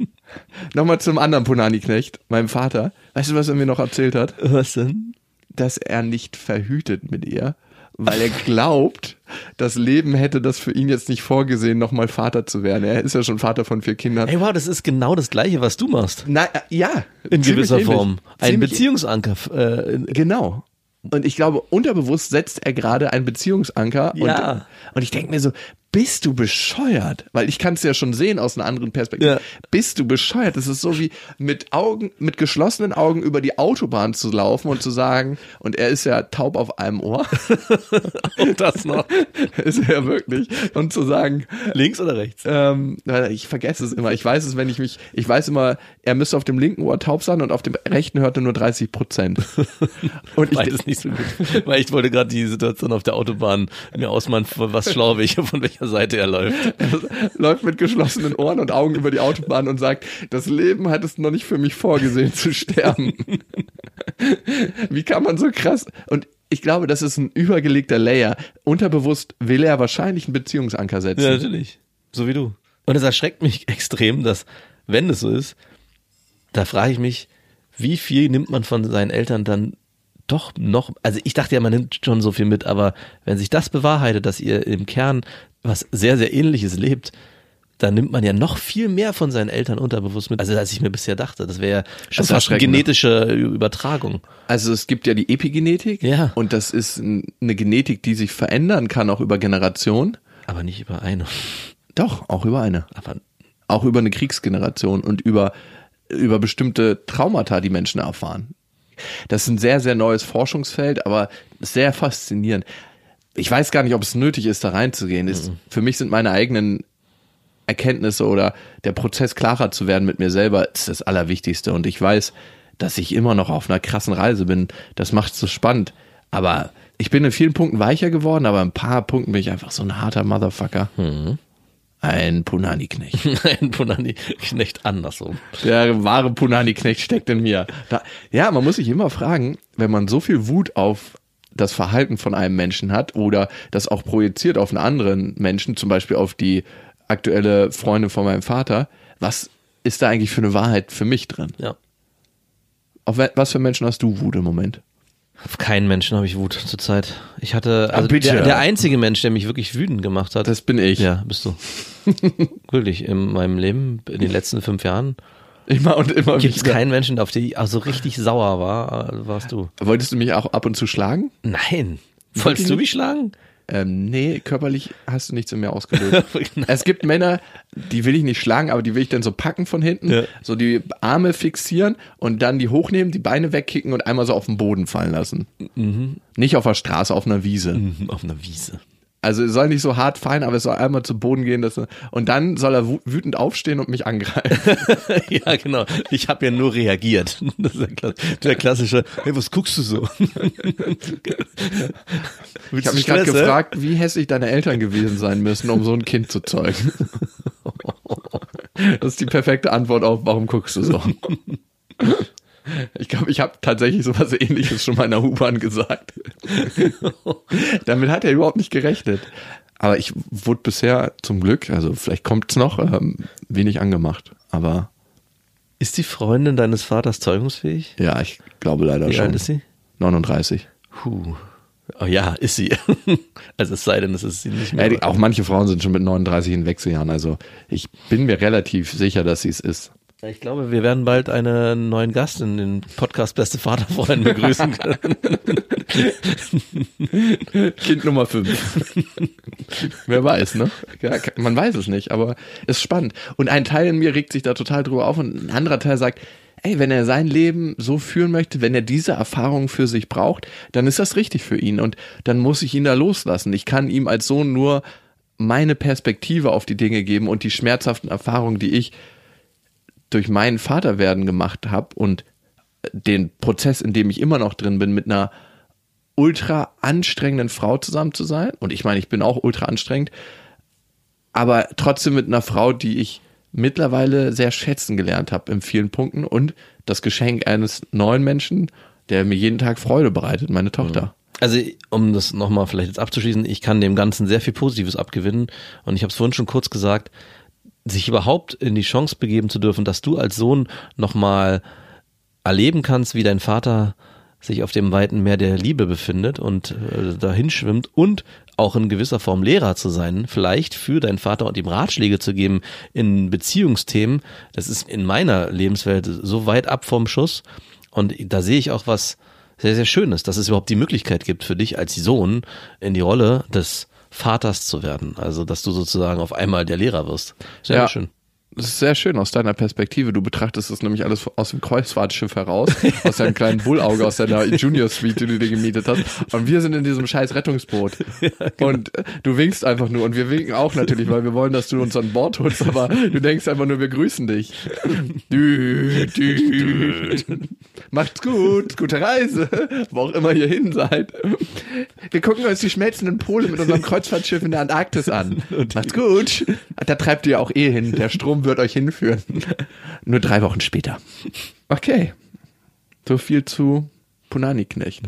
Nochmal zum anderen Punani-Knecht, meinem Vater. Weißt du, was er mir noch erzählt hat? Was denn? dass er nicht verhütet mit ihr, weil er glaubt, das Leben hätte das für ihn jetzt nicht vorgesehen, nochmal Vater zu werden. Er ist ja schon Vater von vier Kindern. Ey, wow, das ist genau das Gleiche, was du machst. Na, äh, ja. In gewisser ähnlich. Form. Ein Ziemlich- Beziehungsanker. Äh, Genau. Und ich glaube, unterbewusst setzt er gerade einen Beziehungsanker. Ja. Und, und ich denke mir so, bist du bescheuert? Weil ich kann es ja schon sehen aus einer anderen Perspektive. Ja. Bist du bescheuert? Das ist so wie mit Augen, mit geschlossenen Augen über die Autobahn zu laufen und zu sagen, und er ist ja taub auf einem Ohr. und das noch. ist er ja wirklich. Und zu sagen, Links oder rechts? ähm, ich vergesse es immer. Ich weiß es, wenn ich mich, ich weiß immer, er müsste auf dem linken Ohr taub sein und auf dem rechten hört er nur 30 Prozent. Und ich, Beides nicht so gut. Weil ich wollte gerade die Situation auf der Autobahn mir ausmalen, was schlau welcher von welcher Seite er läuft. läuft mit geschlossenen Ohren und Augen über die Autobahn und sagt, das Leben hat es noch nicht für mich vorgesehen zu sterben. Wie kann man so krass? Und ich glaube, das ist ein übergelegter Layer. Unterbewusst will er wahrscheinlich einen Beziehungsanker setzen. Ja, natürlich. So wie du. Und es erschreckt mich extrem, dass, wenn es so ist, da frage ich mich, wie viel nimmt man von seinen Eltern dann doch noch, also ich dachte ja, man nimmt schon so viel mit, aber wenn sich das bewahrheitet, dass ihr im Kern was sehr, sehr ähnliches lebt, dann nimmt man ja noch viel mehr von seinen Eltern unterbewusst mit, also als ich mir bisher dachte. Das wäre ja schon fast eine ne? genetische Übertragung. Also es gibt ja die Epigenetik. Ja. Und das ist ein- eine Genetik, die sich verändern kann, auch über Generationen. Aber nicht über eine. Doch, auch über eine. Aber Auch über eine Kriegsgeneration und über, über bestimmte Traumata, die Menschen erfahren. Das ist ein sehr, sehr neues Forschungsfeld, aber sehr faszinierend. Ich weiß gar nicht, ob es nötig ist, da reinzugehen. Ist, Für mich sind meine eigenen Erkenntnisse oder der Prozess klarer zu werden mit mir selber ist das Allerwichtigste. Und ich weiß, dass ich immer noch auf einer krassen Reise bin. Das macht es so spannend. Aber ich bin in vielen Punkten weicher geworden, aber in ein paar Punkten bin ich einfach so ein harter Motherfucker. Ein Punani-Knecht. ein Punani-Knecht andersrum. Der wahre Punani-Knecht steckt in mir. Da, ja, man muss sich immer fragen, wenn man so viel Wut auf das Verhalten von einem Menschen hat oder das auch projiziert auf einen anderen Menschen, zum Beispiel auf die aktuelle Freundin von meinem Vater, was ist da eigentlich für eine Wahrheit für mich drin? Ja. Auf was für Menschen hast du Wut im Moment? Auf keinen Menschen habe ich Wut zurzeit. Ich hatte, also der, der einzige Mensch, der mich wirklich wütend gemacht hat. Das bin ich. ja, bist du. wirklich, in meinem Leben, in den letzten fünf Jahren, Immer und immer gibt es wieder. keinen Menschen, auf den ich also richtig sauer war, warst du. Wolltest du mich auch ab und zu schlagen? Nein. Wolltest du mich schlagen? Ähm, nee, körperlich hast du nichts in mir ausgelöst. es gibt Männer, die will ich nicht schlagen, aber die will ich dann so packen von hinten, Ja. so die Arme fixieren und dann die hochnehmen, die Beine wegkicken und einmal so auf den Boden fallen lassen. Nicht auf der Straße, auf einer Wiese. Mhm, Auf einer Wiese. Also es soll nicht so hart fallen, aber es soll einmal zu Boden gehen. Dass, und dann soll er wütend aufstehen und mich angreifen. ja, genau. Ich habe ja nur reagiert. Das ist der klassische, hey, was guckst du so? ich habe mich gerade gefragt, wie hässlich deine Eltern gewesen sein müssen, um so ein Kind zu zeugen. Das ist die perfekte Antwort auf, warum guckst du so? Ich glaube, ich habe tatsächlich sowas ähnliches schon mal in der U-Bahn gesagt. Damit hat er überhaupt nicht gerechnet. Aber ich wurde bisher zum Glück, also vielleicht kommt es noch, ähm, wenig angemacht. Aber. Ist die Freundin deines Vaters zeugungsfähig? Ja, ich glaube leider Wie schon. Wie alt ist sie? 39. Puh. Oh ja, ist sie. also es sei denn, es ist sie nicht mehr. Ja, auch manche Frauen sind schon mit 39 in Wechseljahren. Also ich bin mir relativ sicher, dass sie es ist. Ich glaube, wir werden bald einen neuen Gast in den Podcast Beste Vaterfreunde begrüßen können. kind Nummer 5. Wer weiß, ne? Ja, man weiß es nicht, aber ist spannend. Und ein Teil in mir regt sich da total drüber auf und ein anderer Teil sagt, ey, wenn er sein Leben so führen möchte, wenn er diese Erfahrung für sich braucht, dann ist das richtig für ihn und dann muss ich ihn da loslassen. Ich kann ihm als Sohn nur meine Perspektive auf die Dinge geben und die schmerzhaften Erfahrungen, die ich durch meinen Vaterwerden gemacht habe und den Prozess, in dem ich immer noch drin bin, mit einer ultra anstrengenden Frau zusammen zu sein. Und ich meine, ich bin auch ultra anstrengend, aber trotzdem mit einer Frau, die ich mittlerweile sehr schätzen gelernt habe in vielen Punkten und das Geschenk eines neuen Menschen, der mir jeden Tag Freude bereitet, meine Tochter. Also um das nochmal vielleicht jetzt abzuschließen, ich kann dem Ganzen sehr viel Positives abgewinnen und ich habe es vorhin schon kurz gesagt, sich überhaupt in die Chance begeben zu dürfen, dass du als Sohn nochmal erleben kannst, wie dein Vater sich auf dem weiten Meer der Liebe befindet und äh, dahin schwimmt und auch in gewisser Form Lehrer zu sein, vielleicht für deinen Vater und ihm Ratschläge zu geben in Beziehungsthemen, das ist in meiner Lebenswelt so weit ab vom Schuss und da sehe ich auch was sehr, sehr Schönes, dass es überhaupt die Möglichkeit gibt für dich als Sohn in die Rolle des Vaters zu werden. Also, dass du sozusagen auf einmal der Lehrer wirst. Sehr Ja. schön. Das ist sehr schön aus deiner Perspektive. Du betrachtest das nämlich alles aus dem Kreuzfahrtschiff heraus, aus deinem kleinen Bullauge, aus deiner Junior Suite, die du dir gemietet hast. Und wir sind in diesem scheiß Rettungsboot. Und äh, du winkst einfach nur. Und wir winken auch natürlich, weil wir wollen, dass du uns an Bord holst. Aber du denkst einfach nur, wir grüßen dich. Dü, dü. Macht's gut, gute Reise, wo auch immer ihr hin seid. Wir gucken uns die schmelzenden Pole mit unserem Kreuzfahrtschiff in der Antarktis an. Macht's gut. Da treibt ihr auch eh hin. Der Strom wird euch hinführen. Nur drei Wochen später. Okay. So viel zu Punani-Knecht.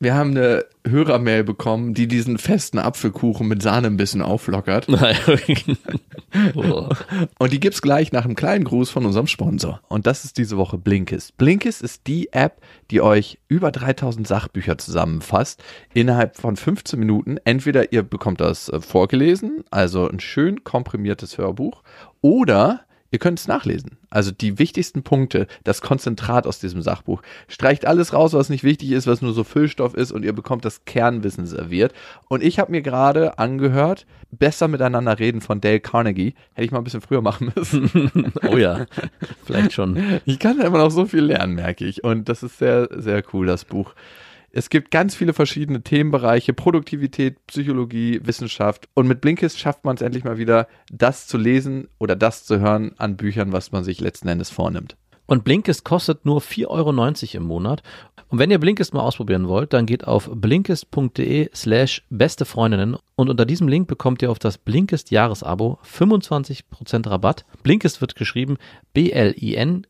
Wir haben eine Hörermail bekommen, die diesen festen Apfelkuchen mit Sahne ein bisschen auflockert. oh. Und die gibt's gleich nach einem kleinen Gruß von unserem Sponsor. Und das ist diese Woche Blinkist. Blinkist ist die App, die euch über 3000 Sachbücher zusammenfasst innerhalb von 15 Minuten. Entweder ihr bekommt das äh, vorgelesen, also ein schön komprimiertes Hörbuch, oder ihr könnt es nachlesen. Also die wichtigsten Punkte, das Konzentrat aus diesem Sachbuch. Streicht alles raus, was nicht wichtig ist, was nur so Füllstoff ist und ihr bekommt das Kernwissen serviert. Und ich habe mir gerade angehört, besser miteinander reden von Dale Carnegie. Hätte ich mal ein bisschen früher machen müssen. oh ja, vielleicht schon. Ich kann da immer noch so viel lernen, merke ich. Und das ist sehr, sehr cool, das Buch. Es gibt ganz viele verschiedene Themenbereiche, Produktivität, Psychologie, Wissenschaft. Und mit Blinkist schafft man es endlich mal wieder, das zu lesen oder das zu hören an Büchern, was man sich letzten Endes vornimmt. Und Blinkist kostet nur 4,90 Euro im Monat. Und wenn ihr Blinkist mal ausprobieren wollt, dann geht auf blinkist.de slash beste Freundinnen und unter diesem Link bekommt ihr auf das Blinkist Jahresabo 25% Rabatt. Blinkist wird geschrieben B-L-I-N-K-I-S-T.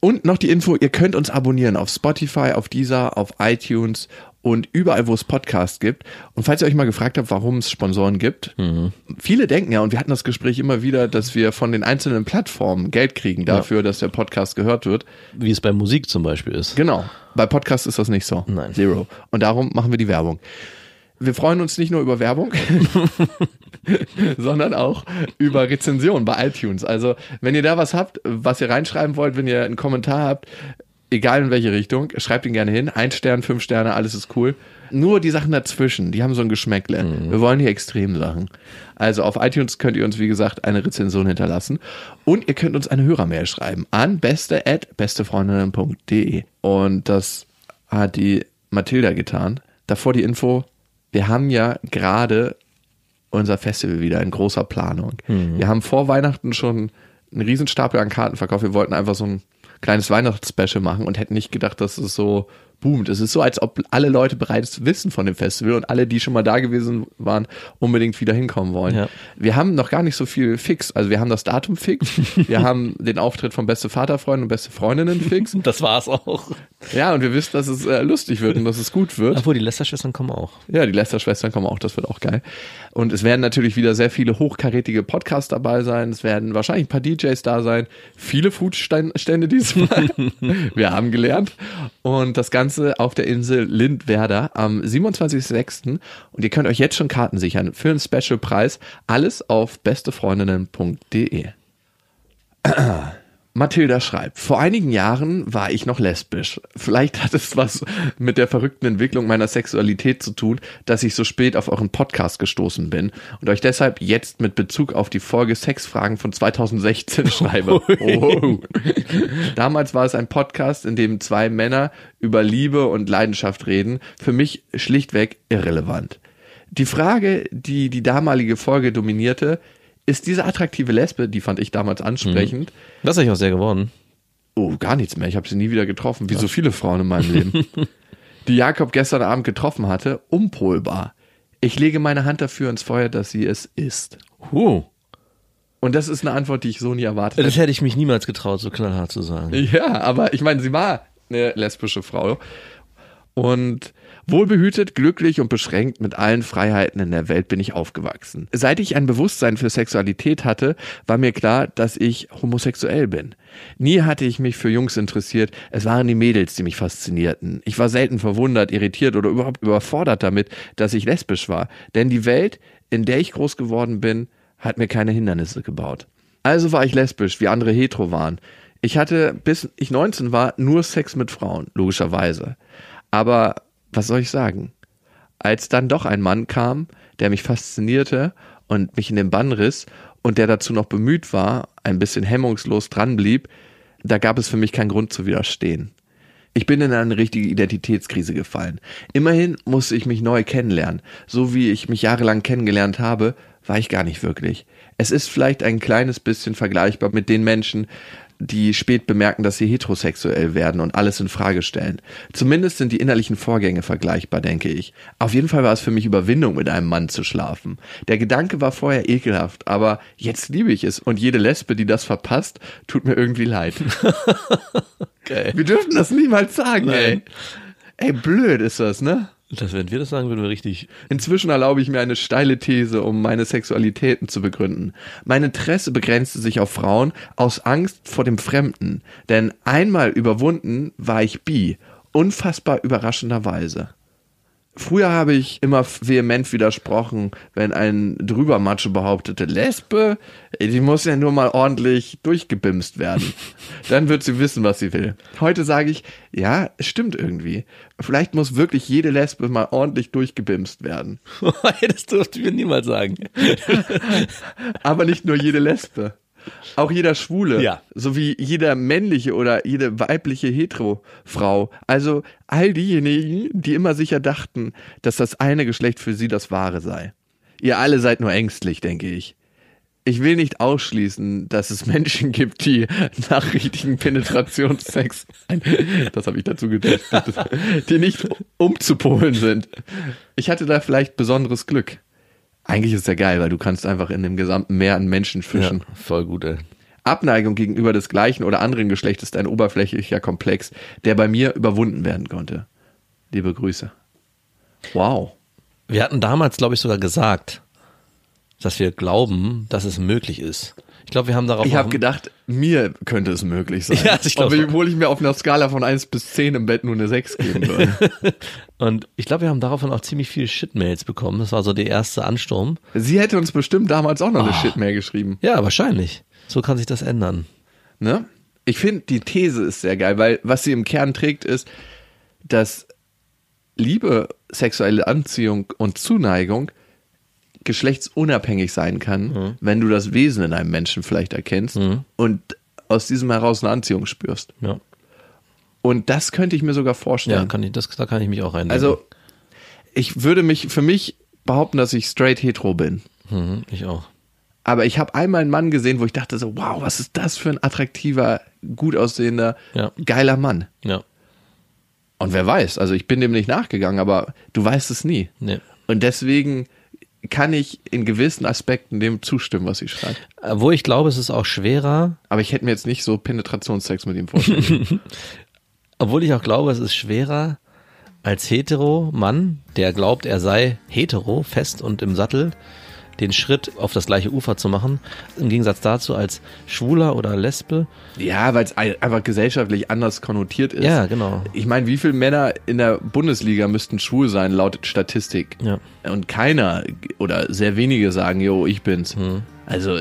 Und noch die Info, ihr könnt uns abonnieren auf Spotify, auf Deezer, auf iTunes und überall, wo es Podcasts gibt. Und falls ihr euch mal gefragt habt, warum es Sponsoren gibt, viele denken ja, und wir hatten das Gespräch immer wieder, dass wir von den einzelnen Plattformen Geld kriegen dafür, dass der Podcast gehört wird. Wie es bei Musik zum Beispiel ist. Genau. Bei Podcasts ist das nicht so. Nein. Zero. Und darum machen wir die Werbung. Wir freuen uns nicht nur über Werbung, sondern auch über Rezensionen bei iTunes. Also, wenn ihr da was habt, was ihr reinschreiben wollt, wenn ihr einen Kommentar habt, egal in welche Richtung, schreibt ihn gerne hin. Ein Stern, fünf Sterne, alles ist cool. Nur die Sachen dazwischen, die haben so ein Geschmäckle. Wir wollen hier Extremsachen. Also auf iTunes könnt ihr uns, wie gesagt, eine Rezension hinterlassen. Und ihr könnt uns eine Hörermail schreiben an beste at bestefreundinnen.de. Und das hat die Mathilda getan. Davor die Info, wir haben ja gerade unser Festival wieder in großer Planung. Wir haben vor Weihnachten schon einen Riesenstapel an Karten verkauft. Wir wollten einfach so ein kleines Weihnachtsspecial machen und hätten nicht gedacht, dass es so boomt. Es ist so, als ob alle Leute bereits wissen von dem Festival und alle, die schon mal da gewesen waren, unbedingt wieder hinkommen wollen. Ja. Wir haben noch gar nicht so viel fix. Also wir haben das Datum fix. Wir haben den Auftritt von Beste Vaterfreunde und Beste Freundinnen fix. Das war's auch. Ja, und wir wissen, dass es äh, lustig wird und dass es gut wird. Obwohl, die Lester-Schwestern kommen auch. Ja, die Lester-Schwestern kommen auch, das wird auch geil. Und es werden natürlich wieder sehr viele hochkarätige Podcasts dabei sein. Es werden wahrscheinlich ein paar DJs da sein. Viele Foodstände diesmal. Wir haben gelernt. Und das Ganze auf der Insel Lindwerder am 27.06. Und ihr könnt euch jetzt schon Karten sichern für einen Special-Preis. Alles auf bestefreundinnen.de. Mathilda schreibt, vor einigen Jahren war ich noch lesbisch. Vielleicht hat es was mit der verrückten Entwicklung meiner Sexualität zu tun, dass ich so spät auf euren Podcast gestoßen bin und euch deshalb jetzt mit Bezug auf die Folge Sexfragen von 2016 schreibe. Oh. Damals war es ein Podcast, in dem zwei Männer über Liebe und Leidenschaft reden. Für mich schlichtweg irrelevant. Die Frage, die die damalige Folge dominierte, ist diese attraktive Lesbe, die fand ich damals ansprechend, Das ist eigentlich auch sehr geworden. Oh, gar nichts mehr. Ich habe sie nie wieder getroffen, wie so viele Frauen in meinem Leben. die Jakob gestern Abend getroffen hatte, umpolbar. Ich lege meine Hand dafür ins Feuer, dass sie es ist. Huh. Und das ist eine Antwort, die ich so nie erwartet Das hätte. hätte ich mich niemals getraut, so knallhart zu sagen. Ja, aber ich meine, sie war eine lesbische Frau. Und wohlbehütet, glücklich und beschränkt mit allen Freiheiten in der Welt bin ich aufgewachsen. Seit ich ein Bewusstsein für Sexualität hatte, war mir klar, dass ich homosexuell bin. Nie hatte ich mich für Jungs interessiert, es waren die Mädels, die mich faszinierten. Ich war selten verwundert, irritiert oder überhaupt überfordert damit, dass ich lesbisch war. Denn die Welt, in der ich groß geworden bin, hat mir keine Hindernisse gebaut. Also war ich lesbisch, wie andere hetero waren. Ich hatte, bis ich 19 war, nur Sex mit Frauen, logischerweise. Aber was soll ich sagen? Als dann doch ein Mann kam, der mich faszinierte und mich in den Bann riss und der dazu noch bemüht war, ein bisschen hemmungslos dran blieb, da gab es für mich keinen Grund zu widerstehen. Ich bin in eine richtige Identitätskrise gefallen. Immerhin musste ich mich neu kennenlernen. So wie ich mich jahrelang kennengelernt habe, war ich gar nicht wirklich. Es ist vielleicht ein kleines bisschen vergleichbar mit den Menschen, die spät bemerken, dass sie heterosexuell werden und alles in Frage stellen. Zumindest sind die innerlichen Vorgänge vergleichbar, denke ich. Auf jeden Fall war es für mich Überwindung, mit einem Mann zu schlafen. Der Gedanke war vorher ekelhaft, aber jetzt liebe ich es und jede Lesbe, die das verpasst, tut mir irgendwie leid. Geil. Wir dürfen das niemals sagen, Nein. ey. Ey, blöd ist das, ne? Das, wenn wir das sagen, würden wir richtig. Inzwischen erlaube ich mir eine steile These, um meine Sexualitäten zu begründen. Mein Interesse begrenzte sich auf Frauen aus Angst vor dem Fremden. Denn einmal überwunden war ich bi. Unfassbar überraschenderweise. Früher habe ich immer vehement widersprochen, wenn ein Drübermatsche behauptete, Lesbe, die muss ja nur mal ordentlich durchgebimst werden. Dann wird sie wissen, was sie will. Heute sage ich, ja, es stimmt irgendwie. Vielleicht muss wirklich jede Lesbe mal ordentlich durchgebimst werden. das durften wir niemals sagen. Aber nicht nur jede Lesbe. Auch jeder Schwule. Ja. Sowie jeder männliche oder jede weibliche Hetero-Frau. Also all diejenigen, die immer sicher dachten, dass das eine Geschlecht für sie das wahre sei. Ihr alle seid nur ängstlich, denke ich. Ich will nicht ausschließen, dass es Menschen gibt, die nach richtigen Penetrationssex, das habe ich dazu gedacht, die nicht umzupolen sind. Ich hatte da vielleicht besonderes Glück. Eigentlich ist ja geil, weil du kannst einfach in dem gesamten Meer an Menschen fischen. Ja, voll gut, ey. Abneigung gegenüber des gleichen oder anderen Geschlechts ist ein oberflächlicher Komplex, der bei mir überwunden werden konnte. Liebe Grüße. Wow. Wir hatten damals, glaube ich, sogar gesagt, dass wir glauben, dass es möglich ist. Ich glaube, wir haben darauf Ich habe gedacht, mir könnte es möglich sein. Ja, ich glaub- Obwohl ich mir auf einer Skala von 1 bis 10 im Bett nur eine 6 geben würde. Und ich glaube, wir haben daraufhin auch ziemlich viele Shitmails bekommen. Das war so der erste Ansturm. Sie hätte uns bestimmt damals auch noch eine Oh. Shit-Mail geschrieben. Ja, wahrscheinlich. So kann sich das ändern. Ne? Ich finde, die These ist sehr geil, weil was sie im Kern trägt, ist, dass Liebe, sexuelle Anziehung und Zuneigung geschlechtsunabhängig sein kann, wenn du das Wesen in einem Menschen vielleicht erkennst und aus diesem heraus eine Anziehung spürst. Ja, Und das könnte ich mir sogar ja vorstellen. kann ich, das, da kann ich mich auch rein. also, ich würde mich für mich behaupten, dass ich straight hetero bin. Mhm, ich auch. Aber ich habe einmal einen Mann gesehen, wo ich dachte so, wow, was ist das für ein attraktiver, gut aussehender, Ja. geiler Mann. Ja. Und wer weiß, also ich bin dem nicht nachgegangen, aber du weißt es nie. Nee. Und deswegen kann ich in gewissen Aspekten dem zustimmen, was sie schreibt. Wo ich glaube, es ist auch schwerer, Aber ich hätte mir jetzt nicht so Penetrationssex mit ihm vorstellen. obwohl ich auch glaube, es ist schwerer als hetero Mann, der glaubt, er sei hetero, fest und im Sattel, den Schritt auf das gleiche Ufer zu machen. Im Gegensatz dazu als Schwuler oder Lesbe. ja, weil es einfach gesellschaftlich anders konnotiert ist. Ja, genau. Ich meine, wie viele Männer in der Bundesliga müssten schwul sein, laut Statistik? Ja. Und keiner oder sehr wenige sagen, jo, ich bin's. Hm. Also,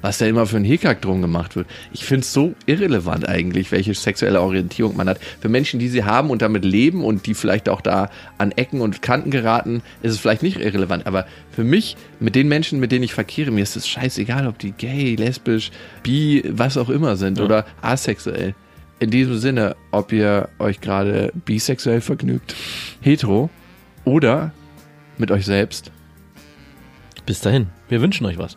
was da immer für ein Hickhack drum gemacht wird. Ich find's so irrelevant eigentlich, welche sexuelle Orientierung man hat. Für Menschen, die sie haben und damit leben und die vielleicht auch da an Ecken und Kanten geraten, ist es vielleicht nicht irrelevant. Aber für mich, mit den Menschen, mit denen ich verkehre, mir ist es scheißegal, ob die gay, lesbisch, bi, was auch immer sind oder asexuell. In diesem Sinne, ob ihr euch gerade bisexuell vergnügt, hetero oder mit euch selbst. Bis dahin, wir wünschen euch was.